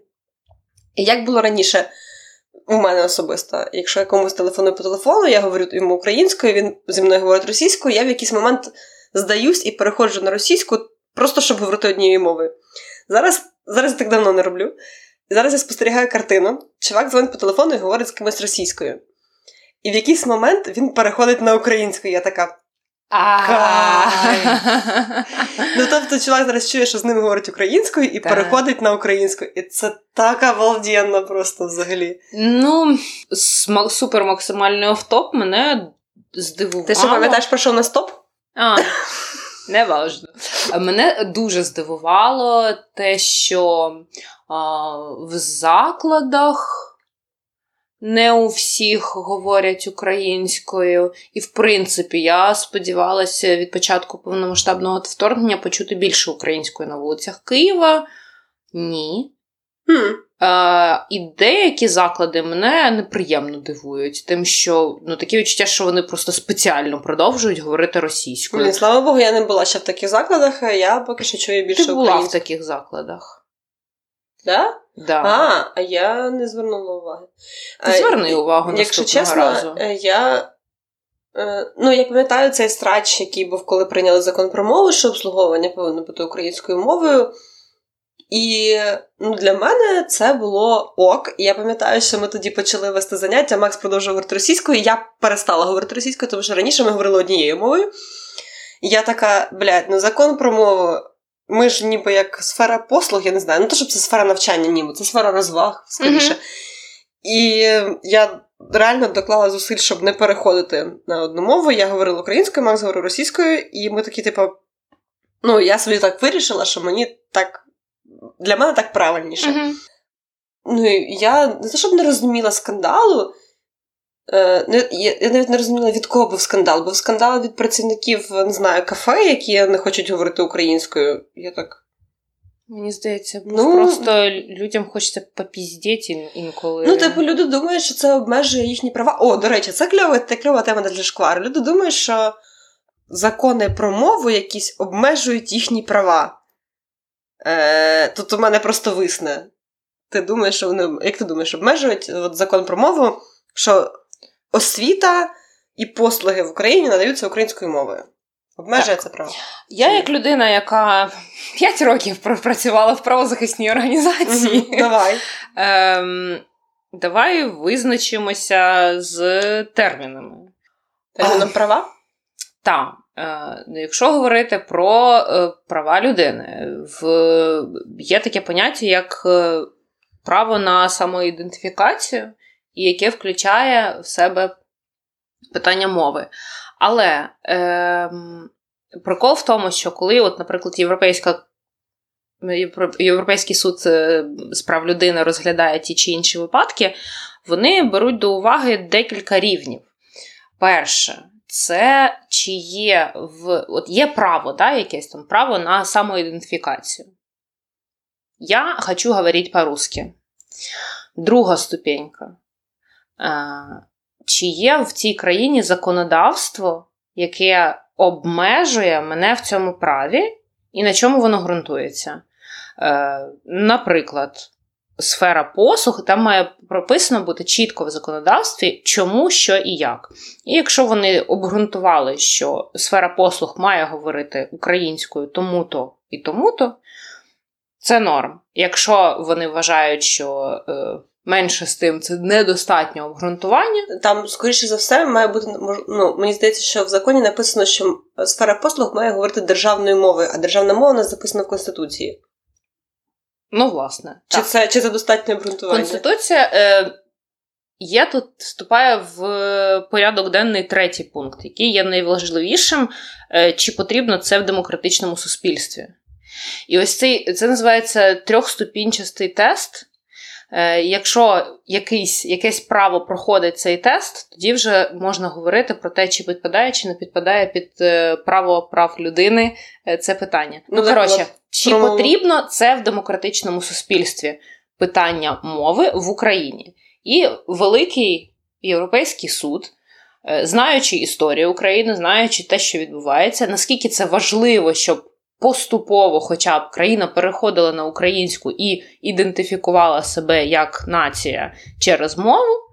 І як було раніше? У мене особисто. Якщо я комусь телефоную по телефону, я говорю йому українською, він зі мною говорить російською, я в якийсь момент здаюсь і переходжу на російську, просто щоб говорити однією мовою. Зараз зараз я так давно не роблю. Зараз я спостерігаю картину. Чувак дзвонить по телефону і говорить з кимось російською. І в якийсь момент він переходить на українську. Я така. Ну, тобто, чоловік зараз чує, що з ним говорить українською, і переходить на українську. І це так обалденно просто взагалі. Ну, супер максимальний офтоп мене здивувало. Ти що пам'ятаєш, про що у нас топ? А, не важно. Мене дуже здивувало те, що а, в закладах не у всіх говорять українською. І, в принципі, я сподівалася від початку повномасштабного вторгнення почути більше української на вулицях Києва. Ні. Mm. Е, І деякі заклади мене неприємно дивують, тим, що ну таке відчуття, що вони просто спеціально продовжують говорити російською. Блін, слава Богу, я не була ще в таких закладах, а я поки що чую більше Ти була в таких закладах. Да? Да. А, а я не звернула уваги. Зверни увагу на Якщо чесно, разу. Е, я. Е, ну, я пам'ятаю цей страч, який був, коли прийняли закон про мову, що обслуговування повинно бути українською мовою. І ну, для мене це було ок. І я пам'ятаю, що ми тоді почали вести заняття. Макс продовжував говорити російською. і Я перестала говорити російською, тому що раніше ми говорили однією мовою. І я така, блядь, ну закон про мову ми ж ніби як сфера послуг, я не знаю. Не то, щоб це сфера навчання, ніби це сфера розваг, скоріше. Mm-hmm. І я реально доклала зусиль, щоб не переходити на одну мову. Я говорила українською, Макс говорив російською, і ми такі, типу, ну, я собі так вирішила, що мені так для мене так правильніше. Mm-hmm. Ну, я не те, щоб не розуміла скандалу. Е, я навіть не розуміла, від кого був скандал. Був скандал від працівників, не знаю, кафе, які не хочуть говорити українською. Я так. Мені здається, ну, просто людям хочеться попіздіти інколи. Ну, типу, люди думають, що це обмежує їхні права. О, до речі, це кльова, це кльова тема для шквару. Люди думають, що закони про мову якісь обмежують їхні права. Е, Тут у мене просто висне. Ти думаєш, що вони. Як ти думаєш, обмежують от закон про мову, що освіта і послуги в Україні надаються українською мовою. Обмежує це право. Я, як людина, яка 5 років пропрацювала в правозахисній організації, mm давай ем, давай визначимося з термінами. Терміном права? Так. Е, якщо говорити про е, права людини, в, є таке поняття, як е, право на самоідентифікацію і яке включає в себе питання мови. Але е, прикол в тому, що коли, от, наприклад, Європейська. Європейський суд е, з прав людини розглядає ті чи інші випадки, вони беруть до уваги декілька рівнів. Перше, це чи є в от є право, да, якесь там право на самоідентифікацію. Я хочу говорити по-русски. Друга ступенька. Чи є в цій країні законодавство, яке обмежує мене в цьому праві, і на чому воно ґрунтується? Е, наприклад, сфера послуг, там має прописано бути чітко в законодавстві, чому, що і як. І якщо вони обґрунтували, що сфера послуг має говорити українською тому-то і тому-то, це норм. Якщо вони вважають, що е, менше з тим це недостатньо обґрунтування. Там, скоріше за все, має бути ну, мені здається, що в законі написано, що сфера послуг має говорити державною мовою, а державна мова у нас записана в Конституції. Ну, власне. Чи так. це чи це достатньо обґрунтування? Конституція е, є тут вступає в порядок денний третій пункт, який є найважливішим, е, чи потрібно це в демократичному суспільстві. І ось цей це називається трьохступінчастий тест. Е, якщо якийсь, якесь право проходить цей тест, тоді вже можна говорити про те, чи підпадає, чи не підпадає під е, право прав людини е, це питання. Ну, ну коротше, чи про... потрібно це в демократичному суспільстві питання мови в Україні? І великий європейський суд, знаючи історію України, знаючи те, що відбувається, наскільки це важливо, щоб поступово, хоча б країна переходила на українську і ідентифікувала себе як нація через мову,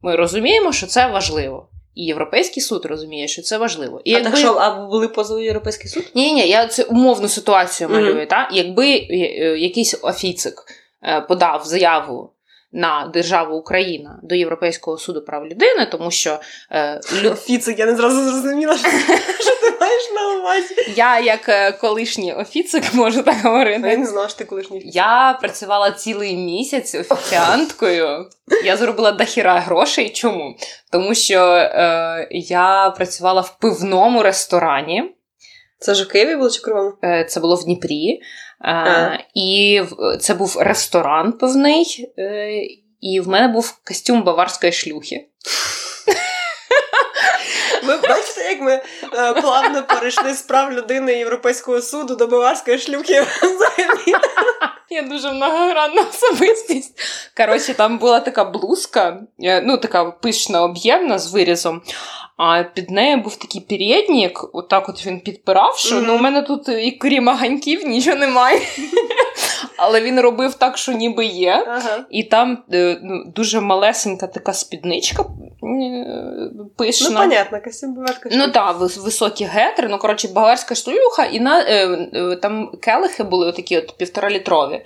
ми розуміємо, що це важливо. І Європейський суд розуміє, що це важливо. І А якби... так що, а були позови Європейський суд? Ні, ні, я це умовну ситуацію малюю. Mm-hmm. Та? Якби е, е, якийсь офіцик е, подав заяву на державу Україна до Європейського суду прав людини, тому що е, лю... Офіцик, я не зразу зрозуміла, що, що ти маєш на увазі. Я, як е, колишній офіцик, можу так говорити. Я не знала, що ти колишній офіцик. Я працювала цілий місяць офіціанткою. Я зробила дохіра грошей. Чому? Тому що е, я працювала в пивному ресторані. Це ж у Києві було чи Кривому? Е, це було в Дніпрі. А. І це був ресторан певний, е, і в мене був костюм баварської шлюхи. Ви бачите, як ми е, плавно перейшли з прав людини Європейського суду до баварської шлюхи взагалі. Я дуже многогранна особистість. Коротше, там була така блузка, е, ну така пишна об'ємна з вирізом. А під нею був такий переднік, отак от він підпирав, що mm-hmm. ну, у мене тут і крім аганьків нічого немає. Але він робив так, що ніби є. Ага. І там е, ну, дуже малесенька така спідничка е, пишна. Ну, понятно, костюм баварська. Ну так, високі гетри, ну, коротше, баварська шлюха, і на, е, там келихи були такі от півторалітрові.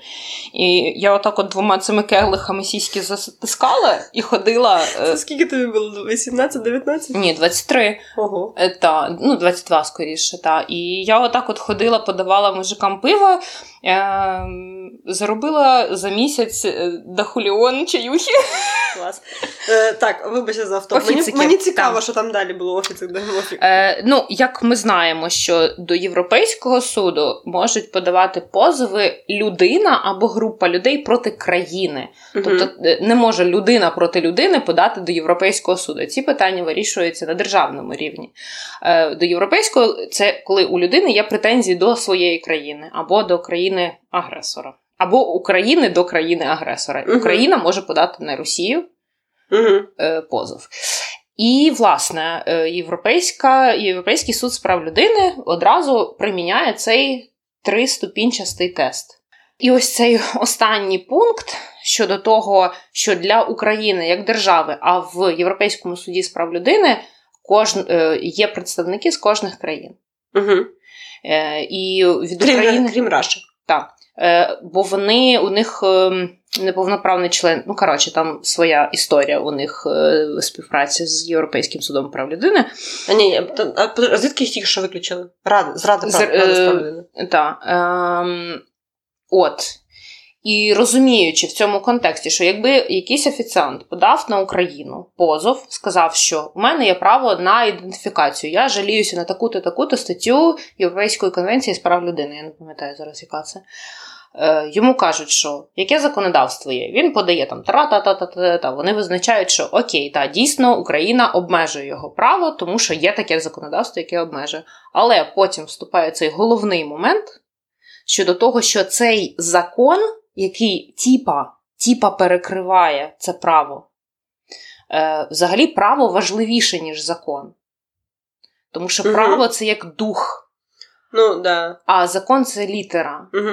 І я отак от двома цими келихами сіськи затискала і ходила. Це скільки тобі було? 18-19? Ні, 23. Ого. Та, ну, 22 скоріше. Та. І я отак от ходила, подавала мужикам пиво. Е, Заробила за місяць е, дахуліон чаюхи. Клас. Е, Так, вибачте за авто. Мені, мені цікаво, там. що там далі було офіцик Е, Ну, як ми знаємо, що до Європейського суду можуть подавати позови людина або група людей проти країни. Угу. Тобто е, не може людина проти людини подати до Європейського суду. Ці питання вирішуються на державному рівні. Е, До європейського це коли у людини є претензії до своєї країни або до країни агресора. Або України до країни-агресора. uh Україна може подати на Росію uh позов. І, власне, е, Європейська, Європейський суд з прав людини одразу приміняє цей триступінчастий тест. І ось цей останній пункт щодо того, що для України як держави, а в Європейському суді з прав людини кож... Е, є представники з кожних країн. Угу. І від крім, України... крім Раші. Так. Е, бо вони у них е, неповноправний член. Ну, коротше, там своя історія у них е, співпраці з Європейським судом прав людини. А ні, а звідки їх тільки що виключили? Рада, зрада прав, з, з прав людини. Так. Ем, от. І розуміючи в цьому контексті, що якби якийсь офіціант подав на Україну позов, сказав, що у мене є право на ідентифікацію, я жаліюся на таку-то таку-то статтю Європейської конвенції з прав людини. Я не пам'ятаю зараз, яка це. Е, йому кажуть, що яке законодавство є. Він подає там тра-та-та-та-та-та. Вони визначають, що окей, та дійсно Україна обмежує його право, тому що є таке законодавство, яке обмежує. Але потім вступає цей головний момент щодо того, що цей закон, який тіпа, тіпа перекриває це право, е, взагалі право важливіше, ніж закон. Тому що Мгм. право це як дух, Ну, да. а закон це літера. Угу.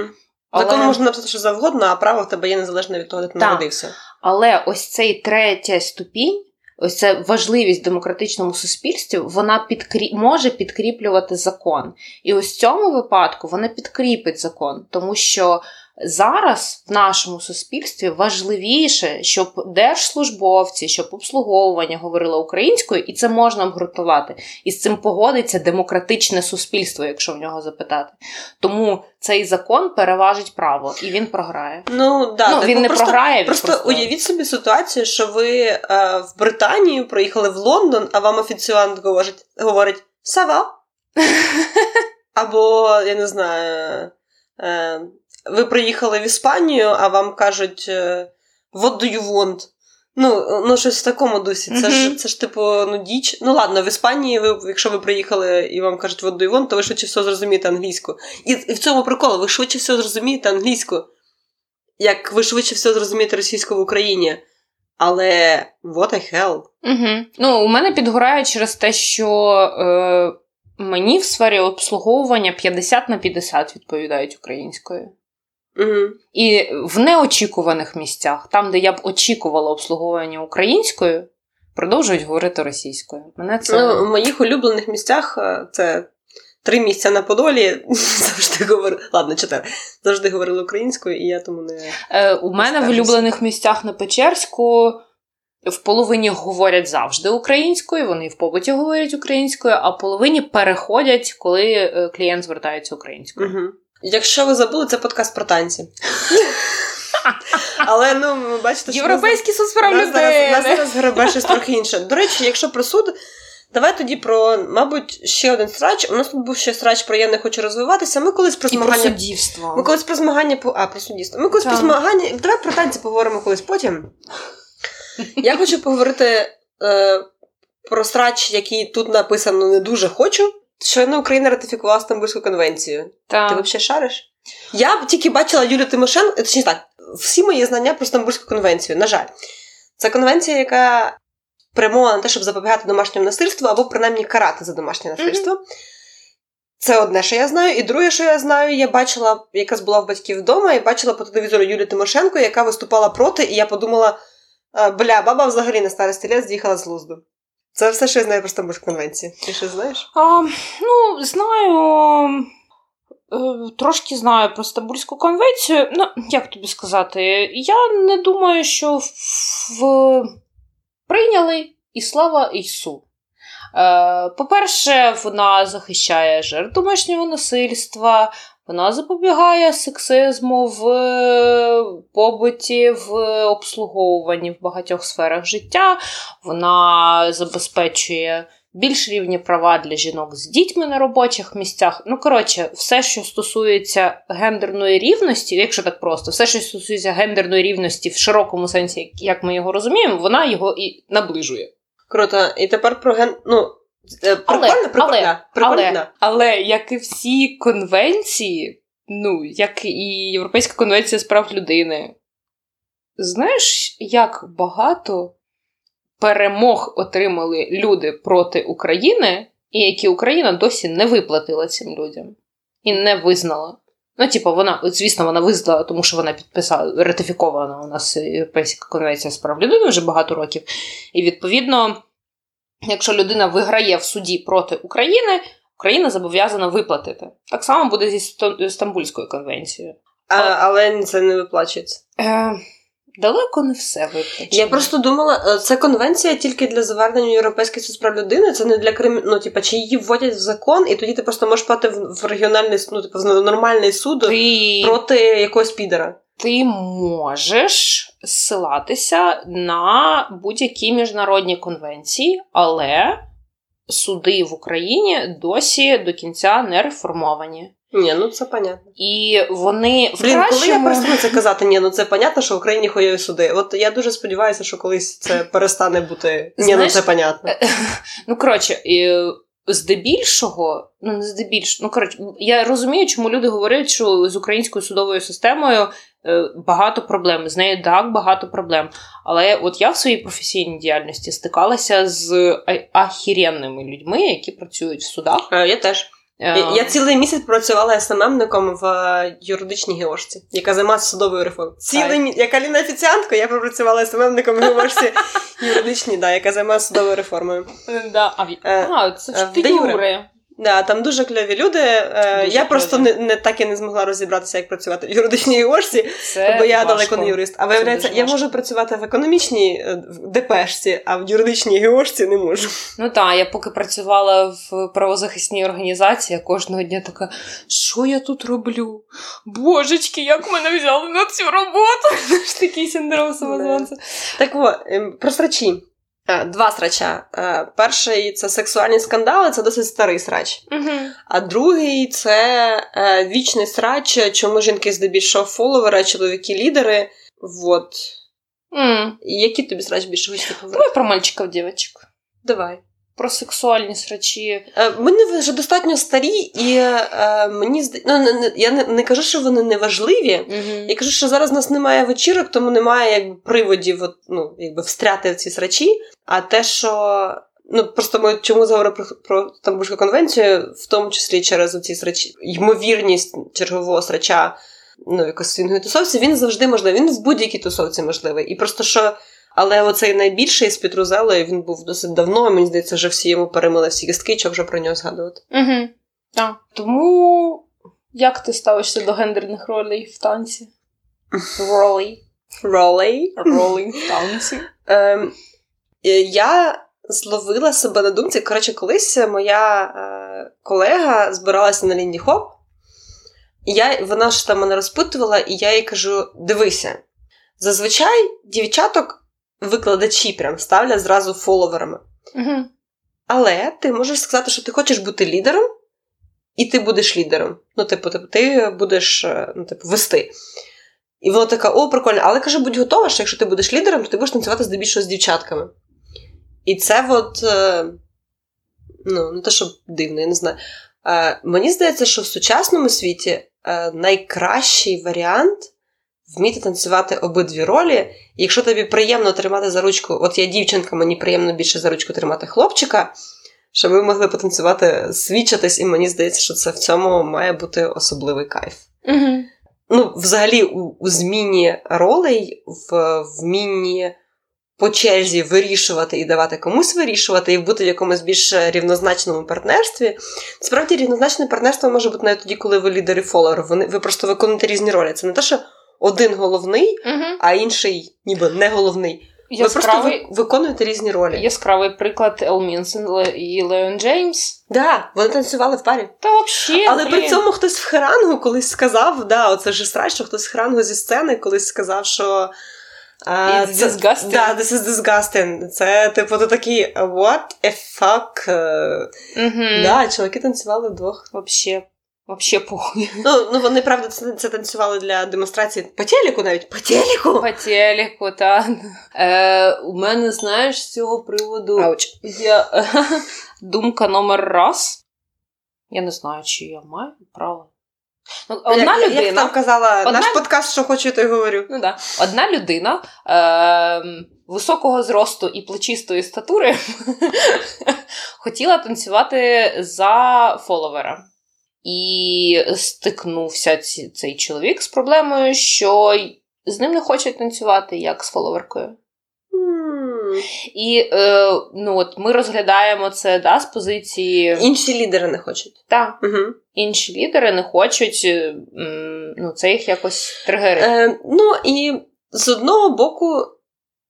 Але- Закон можна написати що завгодно, а право в тебе є незалежно від того, де ти Так. народився. Але ось цей третя ступінь, ось ця важливість в демократичному суспільстві, вона підкрі... може підкріплювати закон. І ось в цьому випадку вона підкріпить закон, тому що зараз в нашому суспільстві важливіше, щоб держслужбовці, щоб обслуговування говорило українською, і це можна обґрунтувати. І з цим погодиться демократичне суспільство, якщо в нього запитати. Тому цей закон переважить право, і він програє. Ну, да, ну, так, він ну, не просто, програє, він Просто, просто уявіть собі ситуацію, що ви е, в Британію приїхали в Лондон, а вам офіціант говорить, говорить «Сава». Або, я не знаю, е, ви приїхали в Іспанію, а вам кажуть е, «What do you want?» Ну, ну, щось в такому дусі. Це, ж, це ж типу, ну, діч. Ну ладно, в Іспанії, ви, якщо ви приїхали і вам кажуть «What do you want?», то ви швидше всього зрозумієте англійську. І, і в цьому прикол, ви швидше всього зрозумієте англійську як ви швидше все зрозумієте російську в Україні. Але what the hell? Угу. Ну, у мене підгорає через те, що е, мені в сфері обслуговування 50 на 50 відповідають українською. Угу. І в неочікуваних місцях, там, де я б очікувала обслуговування українською, продовжують говорити російською. Мене це Ну, в моїх улюблених місцях е, це три місця на Подолі. Завжди говорили. Ладно, чотири. Завжди говорили українською, і я тому не. е, у мене в улюблених місцях на Печерську. В половині говорять завжди українською, вони в побуті говорять українською, а половині переходять, коли е, клієнт звертається українською. Угу. Якщо ви забули, це подкаст про танці. Але ну, ви бачите, що Європейський суд з прав нас, зараз, гребе щось трохи інше. До речі, якщо про суд, давай тоді про, мабуть, ще один срач. У нас тут був ще срач про я не хочу розвиватися. Ми колись про І про змагання. суддівство. Ми колись про змагання по. А, про суддівство. Ми колись про змагання. Давай про танці поговоримо колись потім. Я хочу поговорити е, про срач, який тут написано не дуже хочу. Щойно Україна ратифікувала Стамбульську конвенцію. Так. Ти взагалі шариш? Я тільки бачила Юлію Тимошенко, точніше так, всі мої знання про Стамбульську конвенцію, на жаль. Це конвенція, яка спрямована на те, щоб запобігати домашньому насильству або принаймні карати за домашнє насильство. Це одне, що я знаю. І друге, що я знаю, я бачила, якраз була в батьків вдома, і бачила по телевізору Юлію Тимошенко, яка виступала проти, і я подумала: «Е, бля, баба взагалі на старості літ з'їхала з глузду. Це все, що я знаю про Стамбульську конвенцію. Ти що знаєш? А, ну, знаю. е, Трошки знаю про Стамбульську конвенцію. Ну, як тобі сказати, я не думаю, що в... прийняли і слава Ісу. Е, По-перше, вона захищає жертв домашнього насильства, вона запобігає сексизму в е, побуті, в обслуговуванні в багатьох сферах життя. Вона забезпечує більш рівні права для жінок з дітьми на робочих місцях. Ну, коротше, все, що стосується гендерної рівності, якщо так просто, все, що стосується гендерної рівності в широкому сенсі, як ми його розуміємо, вона його і наближує. Круто. І тепер про ген. Ну, прикольно, прикольно. але, прикольно, але, але як і всі конвенції, ну, як і Європейська конвенція з прав людини, знаєш, як багато перемог отримали люди проти України, і які Україна досі не виплатила цим людям і не визнала. Ну, типу, вона, звісно, вона визнала, тому що вона підписала ратифікована у нас Європейська конвенція з прав людини вже багато років. І відповідно, якщо людина виграє в суді проти України, Україна зобов'язана виплатити. Так само буде зі Стамбульською конвенцією. А, але це не виплачується. Е, далеко не все виплачено. Я просто думала, е, це конвенція тільки для завернення в Європейський суд прав людини. Це не для крим... Ну, типа, чи її вводять в закон, і тоді ти просто можеш пати в, в регіональний ну, типу, в нормальний суд ти, проти якогось підера. Ти можеш ссилатися на будь-які міжнародні конвенції, але суди в Україні досі до кінця не реформовані. Ні, ну це понятно. І вони в Блін, кращому... коли я перестану це казати, ні, ну це понятно, що в Україні хуєві суди. От я дуже сподіваюся, що колись це перестане бути. Ні, Знаєш, ну це понятно. Ну, коротше, здебільшого, ну не здебільшого, ну коротше, я розумію, чому люди говорять, що з українською судовою системою е, багато проблем. З нею так багато проблем. Але от я в своїй професійній діяльності стикалася з ахіренними людьми, які працюють в судах. Е, Я теж. Е, Я, я цілий місяць працювала СММником в е, юридичній геошці, яка займається судовою реформою. Цілий мі... Як Аліна офіціантка, я пропрацювала СММником в геошці юридичній, да, яка займається судовою реформою. Да. А, в- Е, а, це е, ж ти? Юре. Да, там дуже кльові люди. Е, Дуже я просто не, не так і не змогла розібратися, як працювати в юридичній НГОшці, Це бо я важко. далеко не юрист. А виявляється, я можу працювати в економічній е, в ДПшці, а в юридичній геошці не можу. Ну так, я поки працювала в правозахисній організації, я кожного дня така, що я тут роблю? Божечки, як мене взяли на цю роботу? Такий синдром самозванця. Так от, ем, про срачі. Е, Два срача. Е, Перший це сексуальні скандали, це досить старий срач. Угу. А другий це е, вічний срач, чому жінки здебільшого фоловери, чоловіки лідери. Вот. Mm. Який тобі срач більше хочеться поговорити? Давай про мальчиків дівчаток. Давай. Про сексуальні срачі. Е, Вони вже достатньо старі, і е, мені ну, я не, кажу, що вони не важливі. Угу. Я кажу, що зараз у нас немає вечірок, тому немає якби приводів от, ну, якби встряти в ці срачі. А те, що. Ну, просто ми чому заговорили про, про Стамбульську конвенцію, в тому числі через ці срачі, ймовірність чергового срача ну, якось свінговій тусовці, він завжди можливий. Він в будь-якій тусовці можливий. І просто що. Але оцей найбільший з Петрузелою, він був досить давно, мені здається, вже всі йому перемили всі кістки, що вже про нього згадувати. Угу. Так. Тому як ти ставишся до гендерних ролей в танці? Ролей. Ролей. Ролей в танці. Ем, е, я зловила себе на думці. Коротше, колись моя е, колега збиралася на лінді хоп, і я, вона ж там мене розпитувала, і я їй кажу: дивися, зазвичай дівчаток викладачі прям ставлять зразу фоловерами. Угу. Але ти можеш сказати, що ти хочеш бути лідером, і ти будеш лідером. Ну, типу, типу ти будеш е, ну, типу, вести. І вона така, о, прикольно, але каже, будь готова, що якщо ти будеш лідером, то ти будеш танцювати здебільшого з дівчатками. І це от, е, ну, не те, що дивно, я не знаю. Е, мені здається, що в сучасному світі найкращий варіант вміти танцювати обидві ролі. І якщо тобі приємно тримати за ручку, от я дівчинка, мені приємно більше за ручку тримати хлопчика, щоб ви могли потанцювати, свідчитись, і мені здається, що це в цьому має бути особливий кайф. Угу. Ну, взагалі, у, у зміні ролей, в вмінні по черзі вирішувати і давати комусь вирішувати, і бути в якомусь більш рівнозначному партнерстві. Справді, рівнозначне партнерство може бути навіть тоді, коли ви лідер і. Вони ви просто виконуєте різні ролі. Це не те, що один головний, Угу. а інший ніби не головний. Ви просто виконуєте різні ролі. яскравий приклад Ел Мінсен і Леон Джеймс. Да, вони танцювали в парі. Та взагалі. Але при цьому хтось в херангу колись сказав, да, оце вже страшно, що хтось в херангу зі сцени колись сказав, що. а, It's disgusting. Да, this is disgusting. Це, типу, ти такий, what a fuck. Угу. Да, чоловіки танцювали вдвох. Вообще, вообще похуй. Ну, ну вони, правда, це, це танцювали для демонстрації по телеку навіть. По телеку! По телеку, та. Е, у мене, знаєш, з цього приводу Ауч. є думка номер раз. Я не знаю, чи я маю право. Ну, одна як, людина. Як там казала Одна- наш подкаст, що хочу, то й говорю. Ну, да. Одна людина е, високого зросту і плечистої статури хотіла танцювати за фоловера. І стикнувся ці, цей чоловік з проблемою, що з ним не хочуть танцювати як з фоловеркою. І е, ну, от ми розглядаємо це да, з позиції. Інші лідери не хочуть. Та, Угу. інші лідери не хочуть, е, ну, це їх якось тригерить. Е, ну і з одного боку,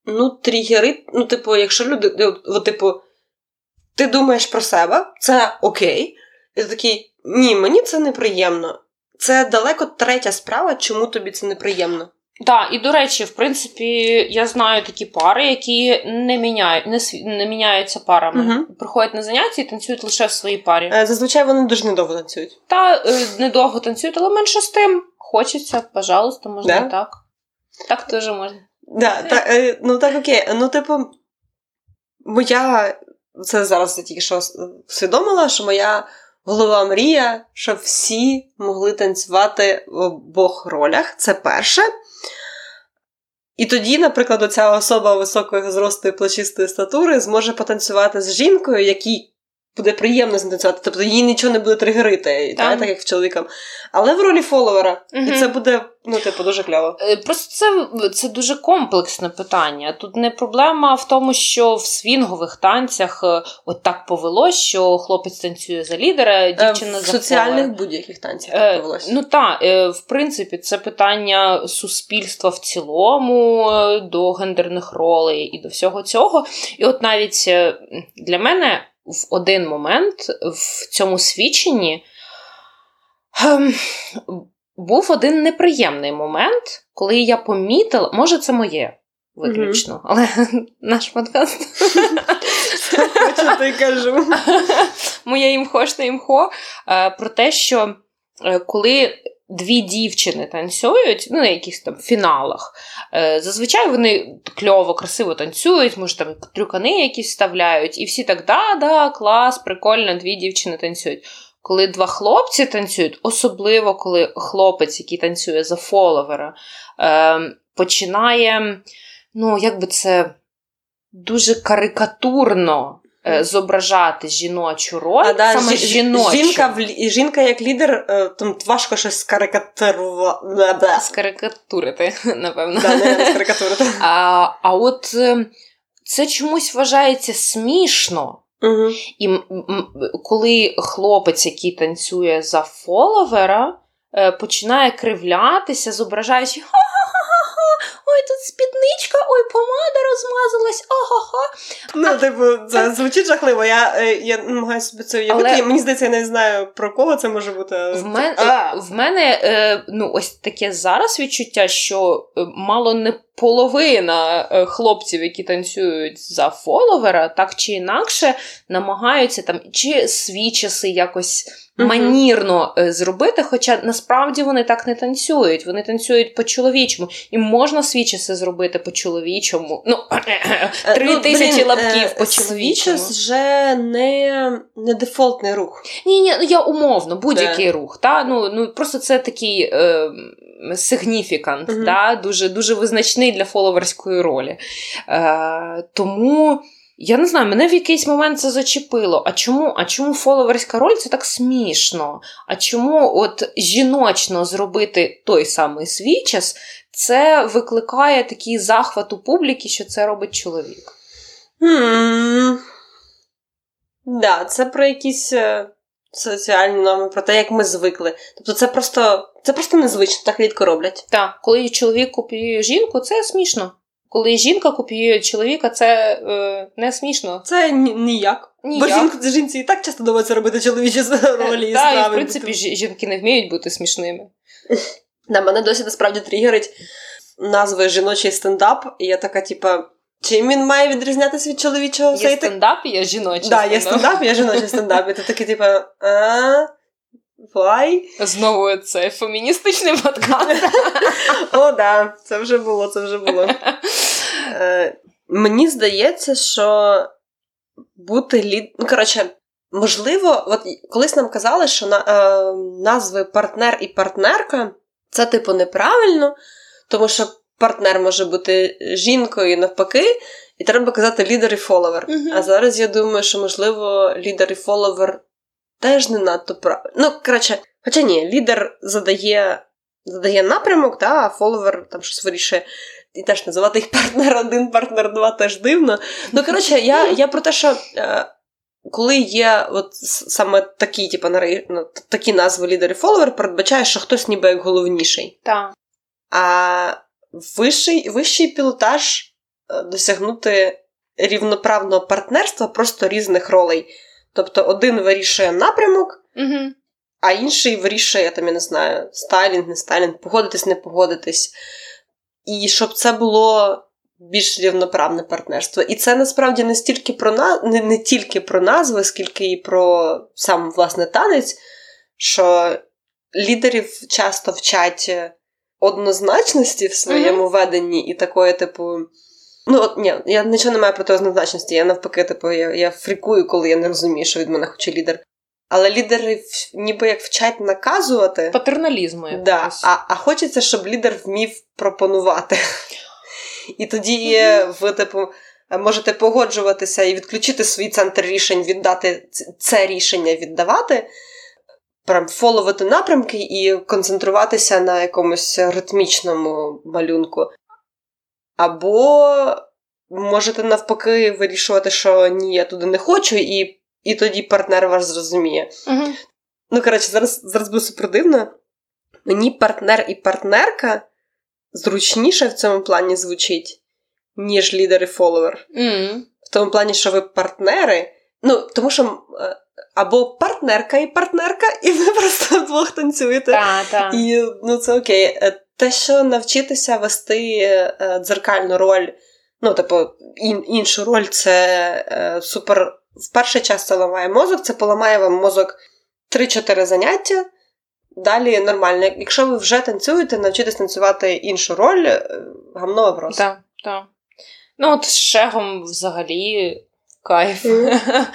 ну, тригери, ну, типу, якщо люди, от, типу, ти думаєш про себе, це окей. І ти такий, ні, мені це неприємно. Це далеко третя справа, чому тобі це неприємно. Так, і до речі, в принципі, я знаю такі пари, які не міняють, не, не міняються парами. Угу. Приходять на заняття і танцюють лише в своїй парі. Е, Зазвичай вони дуже недовго танцюють. Та е, недовго танцюють, але менше з тим. Хочеться, пожалуйста, можна Да? і так. Так теж можна. Да, так, е, ну так окей. Ну, типу, моя. Це зараз я тільки що усвідомила, що моя голова мрія, щоб всі могли танцювати в обох ролях. Це перше. І тоді, наприклад, оця особа високої зросту і плачистої статури зможе потанцювати з жінкою, якій буде приємно з ним танцювати. Тобто їй нічого не буде тригерити, Так. так, як в чоловікам. Але в ролі фоловера. Мгм. І це буде, ну, типу, дуже кльово. Е, Просто це, це дуже комплексне питання. Тут не проблема в тому, що в свінгових танцях е, от так повелось, що хлопець танцює за лідера, дівчина Е, в за соціальних фоловера. будь-яких танцях так повелось. Ну так, в принципі, це питання суспільства в цілому до гендерних ролей і до всього цього. І от навіть для мене в один момент в цьому свідченні ем, був один неприємний момент, коли я помітила, може, це моє. Виключно, але наш подкаст Що ти кажу? моє імхошне імхо е, про те, що е, коли дві дівчини танцюють, ну, на якихось там фіналах, е, зазвичай вони кльово, красиво танцюють, може там трюкани якісь вставляють, і всі так, да, да, клас, прикольно, дві дівчини танцюють. Коли два хлопці танцюють, особливо коли хлопець, який танцює за фоловера, е, починає, ну, як би це дуже карикатурно зображати жіночу роль, А, да, саме жі- жіночу. Жінка, в жінка як лідер, е, там важко щось скарикатурувати. Скарикатурити, напевно. Да, не скарикатурити. А, а от е, це чомусь вважається смішно. Угу. І м- м- коли хлопець, який танцює за фоловера, е, починає кривлятися, зображаючи ха-ха-ха-ха, ой, тут спідничка, ой, помада розмазалась, ага-ха. Ну, типу, це звучить жахливо. Я, е, я намагаюся собі це уявити. Але- Мені здається, я не знаю про кого це може бути. В, мене, в мене е, ну, ось таке зараз відчуття, що е, мало не половина е, хлопців, які танцюють за фоловера, так чи інакше намагаються там чи свої часи якось манірно е, зробити, хоча насправді вони так не танцюють. Вони танцюють по-чоловічому. І можна часи зробити по-чоловічому. Ну, Е, три ну, тисячі лапків по-чоловічому. Свічес вже не, не дефолтний рух. Ні, ні, ну я умовно, будь-який рух. Та? Ну, ну, просто це такий е, Мгм. та? Дуже, дуже визначний для фоловерської ролі. Е, тому. Я не знаю, мене в якийсь момент це зачепило. А чому, а чому фоловерська роль це так смішно? А чому от жіночно зробити той самий свій час, це викликає такий захват у публіки, що це робить чоловік? Да, це про якісь е, соціальні норми, про те, як ми звикли. Тобто це просто, це просто незвично, так рідко роблять. Так, коли чоловік копіює жінку, це смішно. Коли жінка копіює чоловіка, це е, не смішно. Це ніяк. Ніяк. Бо жінку, жінці і так часто доводиться робити чоловічі ролі і Так, і справи. в принципі жі- жінки не вміють бути смішними. Да, мене досі насправді тригерить назви жіночий стендап, і я така, типа, чим він має відрізнятися від чоловічого? Є стендап, і є жіночий Да, є стендап, є жіночий стендап. І ти такий, типа, а, why? Знову це феміністичний подкаст. О, да, це вже було, це вже було. Е, мені здається, що бути лід... Ну, коротше, можливо, от колись нам казали, що на, е, назви партнер і партнерка це, типу, неправильно, тому що партнер може бути жінкою навпаки, і треба казати лідер і фоловер. Мгм. А зараз я думаю, що, можливо, лідер і фоловер теж не надто правильно. Ну, коротше, хоча ні, лідер задає, задає напрямок, та, а фоловер там щось вирішує. І теж називати їх партнер один, партнер два теж дивно. Ну, коротше, я, я про те, що е, коли є от саме такі, типу, нари- ну, такі назви лідер і фоловер, передбачає, що хтось ніби як головніший. Так. А вищий, вищий пілотаж е, досягнути рівноправного партнерства просто різних ролей. Тобто один вирішує напрямок, Угу. а інший вирішує, там, я не знаю, стайлінг, не стайлінг, погодитись, не погодитись. і щоб це було більш рівноправне партнерство. І це насправді не стільки про на... не, не тільки про назви, скільки і про сам власне танець, що лідерів часто вчать однозначності в своєму mm-hmm. веденні і такої, типу. Ну, от ні, я нічого не маю проти однозначності. Я навпаки, типу, я я фрікую, коли я не розумію, що від мене хоче лідер. Але лідери ніби як вчать наказувати. Патерналізму. Да, а а хочеться, щоб лідер вмів пропонувати. І тоді mm-hmm. ви, типу, можете погоджуватися і відключити свій центр рішень, віддати це рішення віддавати, прям фоловити напрямки і концентруватися на якомусь ритмічному малюнку. Або можете навпаки вирішувати, що ні, я туди не хочу, і і тоді партнер вас зрозуміє. Uh-huh. Ну, коротше, зараз зараз буде супер дивно. Мені партнер і партнерка зручніше в цьому плані звучить, ніж лідер і фоловер. Mm. В тому плані, що ви партнери. Ну, тому що е, або партнерка і партнерка, і ви просто вдвох танцюєте. Ta, ta. І ну, це окей. Е, те, що навчитися вести е, дзеркальну роль, ну, типу, ін, іншу роль, це супер. В перший час це ламає мозок, це поламає вам мозок 3-4 заняття. Далі нормально. Якщо ви вже танцюєте, навчитесь танцювати іншу роль, е, гамно вопрос. Так, так. Ну, от з шегом взагалі кайф. Mm.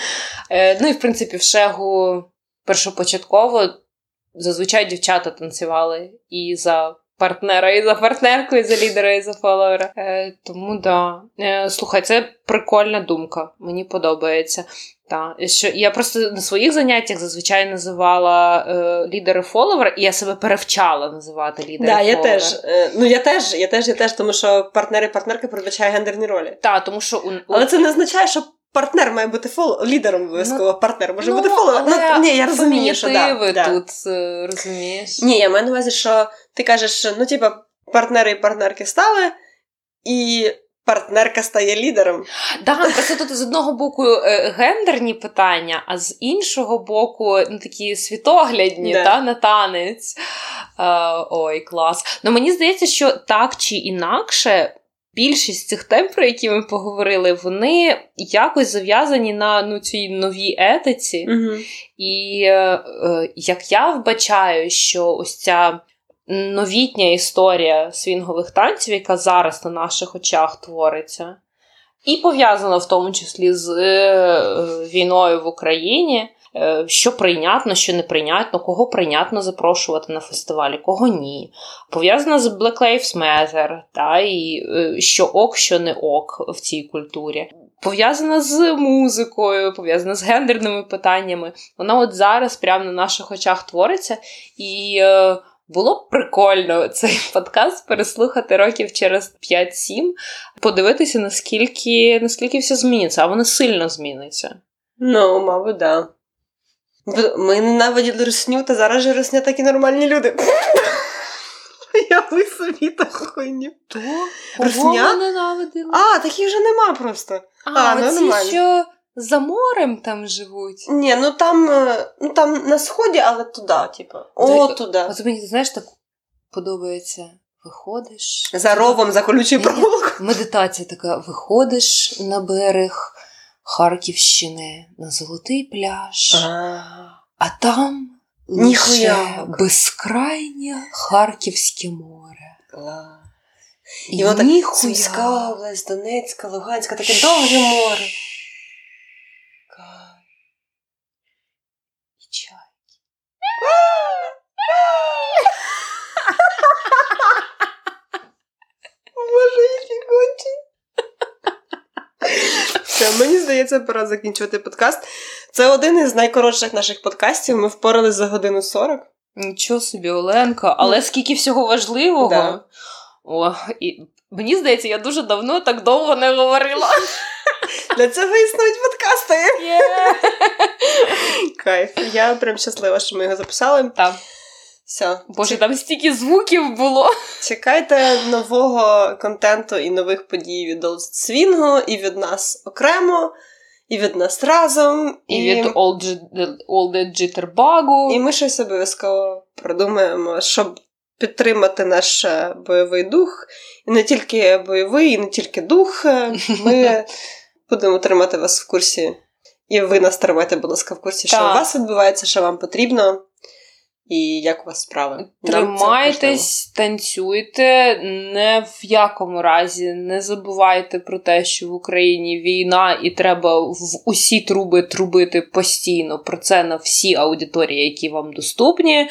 ну і в принципі, в шегу першопочатково зазвичай дівчата танцювали і за партнера, і за партнерку, і за лідера, і за фоловера. Е, Тому да. Е, Слухай, це прикольна думка. Мені подобається. Та, що Я просто на своїх заняттях зазвичай називала е, лідери фоловера, і я себе перевчала називати лідери да, я теж. Е, ну я теж, я теж, я теж, тому що партнер і партнерка передбачає гендерні ролі. Так, тому що у... Але це не означає, що партнер має бути фол... лідером обов'язково. Ну, партнер може ну, бути фоловером. Ну, ні, я розумію, що да, ви да. тут е, розумієш. Ні, я маю на увазі, що ти кажеш, ну, типа, партнери і партнерки стали, і партнерка стає лідером. Так, да, просто тут з одного боку е, гендерні питання, а з іншого боку, ну, такі світоглядні да. та, на танець. Uh, ой, клас. Ну мені здається, що так чи інакше. Більшість цих тем, про які ми поговорили, вони якось зав'язані на ну, цій новій етиці. uh І е, як я вбачаю, що ось ця новітня історія свінгових танців, яка зараз на наших очах твориться, і пов'язана в тому числі з е, війною в Україні. Е, що прийнятно, що неприйнятно, кого прийнятно запрошувати на фестивалі, кого ні. Пов'язана з Black Lives Matter, та, і е, що ок, що не ок в цій культурі. Пов'язана з музикою, пов'язана з гендерними питаннями. Вона от зараз прямо на наших очах твориться. І е, було б прикольно цей подкаст переслухати років через 5-7, подивитися, наскільки наскільки все зміниться, а воно сильно зміниться. Ну, мабуть, да. Ми ненавиділи русню, та зараз же русня такі нормальні люди. Я ви собі таку хуйню. Русня? ненавиділи? А, таких вже нема просто. А, а ну, нормально. що за морем там живуть. Ні, ну там е, ну там на сході, але туди, типу. О, туди. От мені, знаєш, так подобається. Виходиш. За ровом, за колючою проволокою. Медитація така: виходиш на берег Харківщини на золотий пляж, а. Там лише безкрайнє Харківське море. І, І от Сумська область, Донецька, Луганська, таке довге море. Боже, які кончі. Все, мені здається, пора закінчувати подкаст. Це один із найкоротших наших подкастів. Ми впорались за годину 40. Нічого собі, Оленка, але скільки всього важливого. Да. О, і Мені здається, я дуже давно так довго не говорила. Для цього існують подкасти. Yeah. Кайф. Я прям щаслива, що ми його записали. Так. Все. Боже, там стільки звуків було. Чекайте нового контенту і нових подій від Old Свінгу, і від нас окремо, і від нас разом, і, і... від Old, Old Jitterbug. І ми щось обов'язково продумаємо, щоб підтримати наш е, бойовий дух. І не тільки бойовий, і не тільки дух. Ми будемо тримати вас в курсі. І ви нас тримайте, будь ласка, в курсі, що у вас відбувається, що вам потрібно. І як у вас справи? Тримайтесь, танцюйте, не в якому разі не забувайте про те, що в Україні війна, і треба в усі труби трубити постійно. Про це на всі аудиторії, які вам доступні.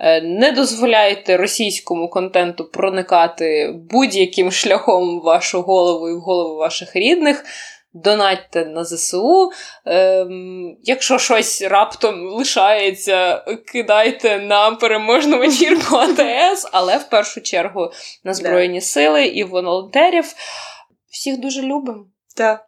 Е, не дозволяйте російському контенту проникати будь-яким шляхом в вашу голову і в голову ваших рідних донатьте на ЗСУ. Ем, Якщо щось раптом лишається, кидайте на переможну вечірку АТС, але в першу чергу на Збройні Сили і волонтерів. Всіх дуже любимо. Так.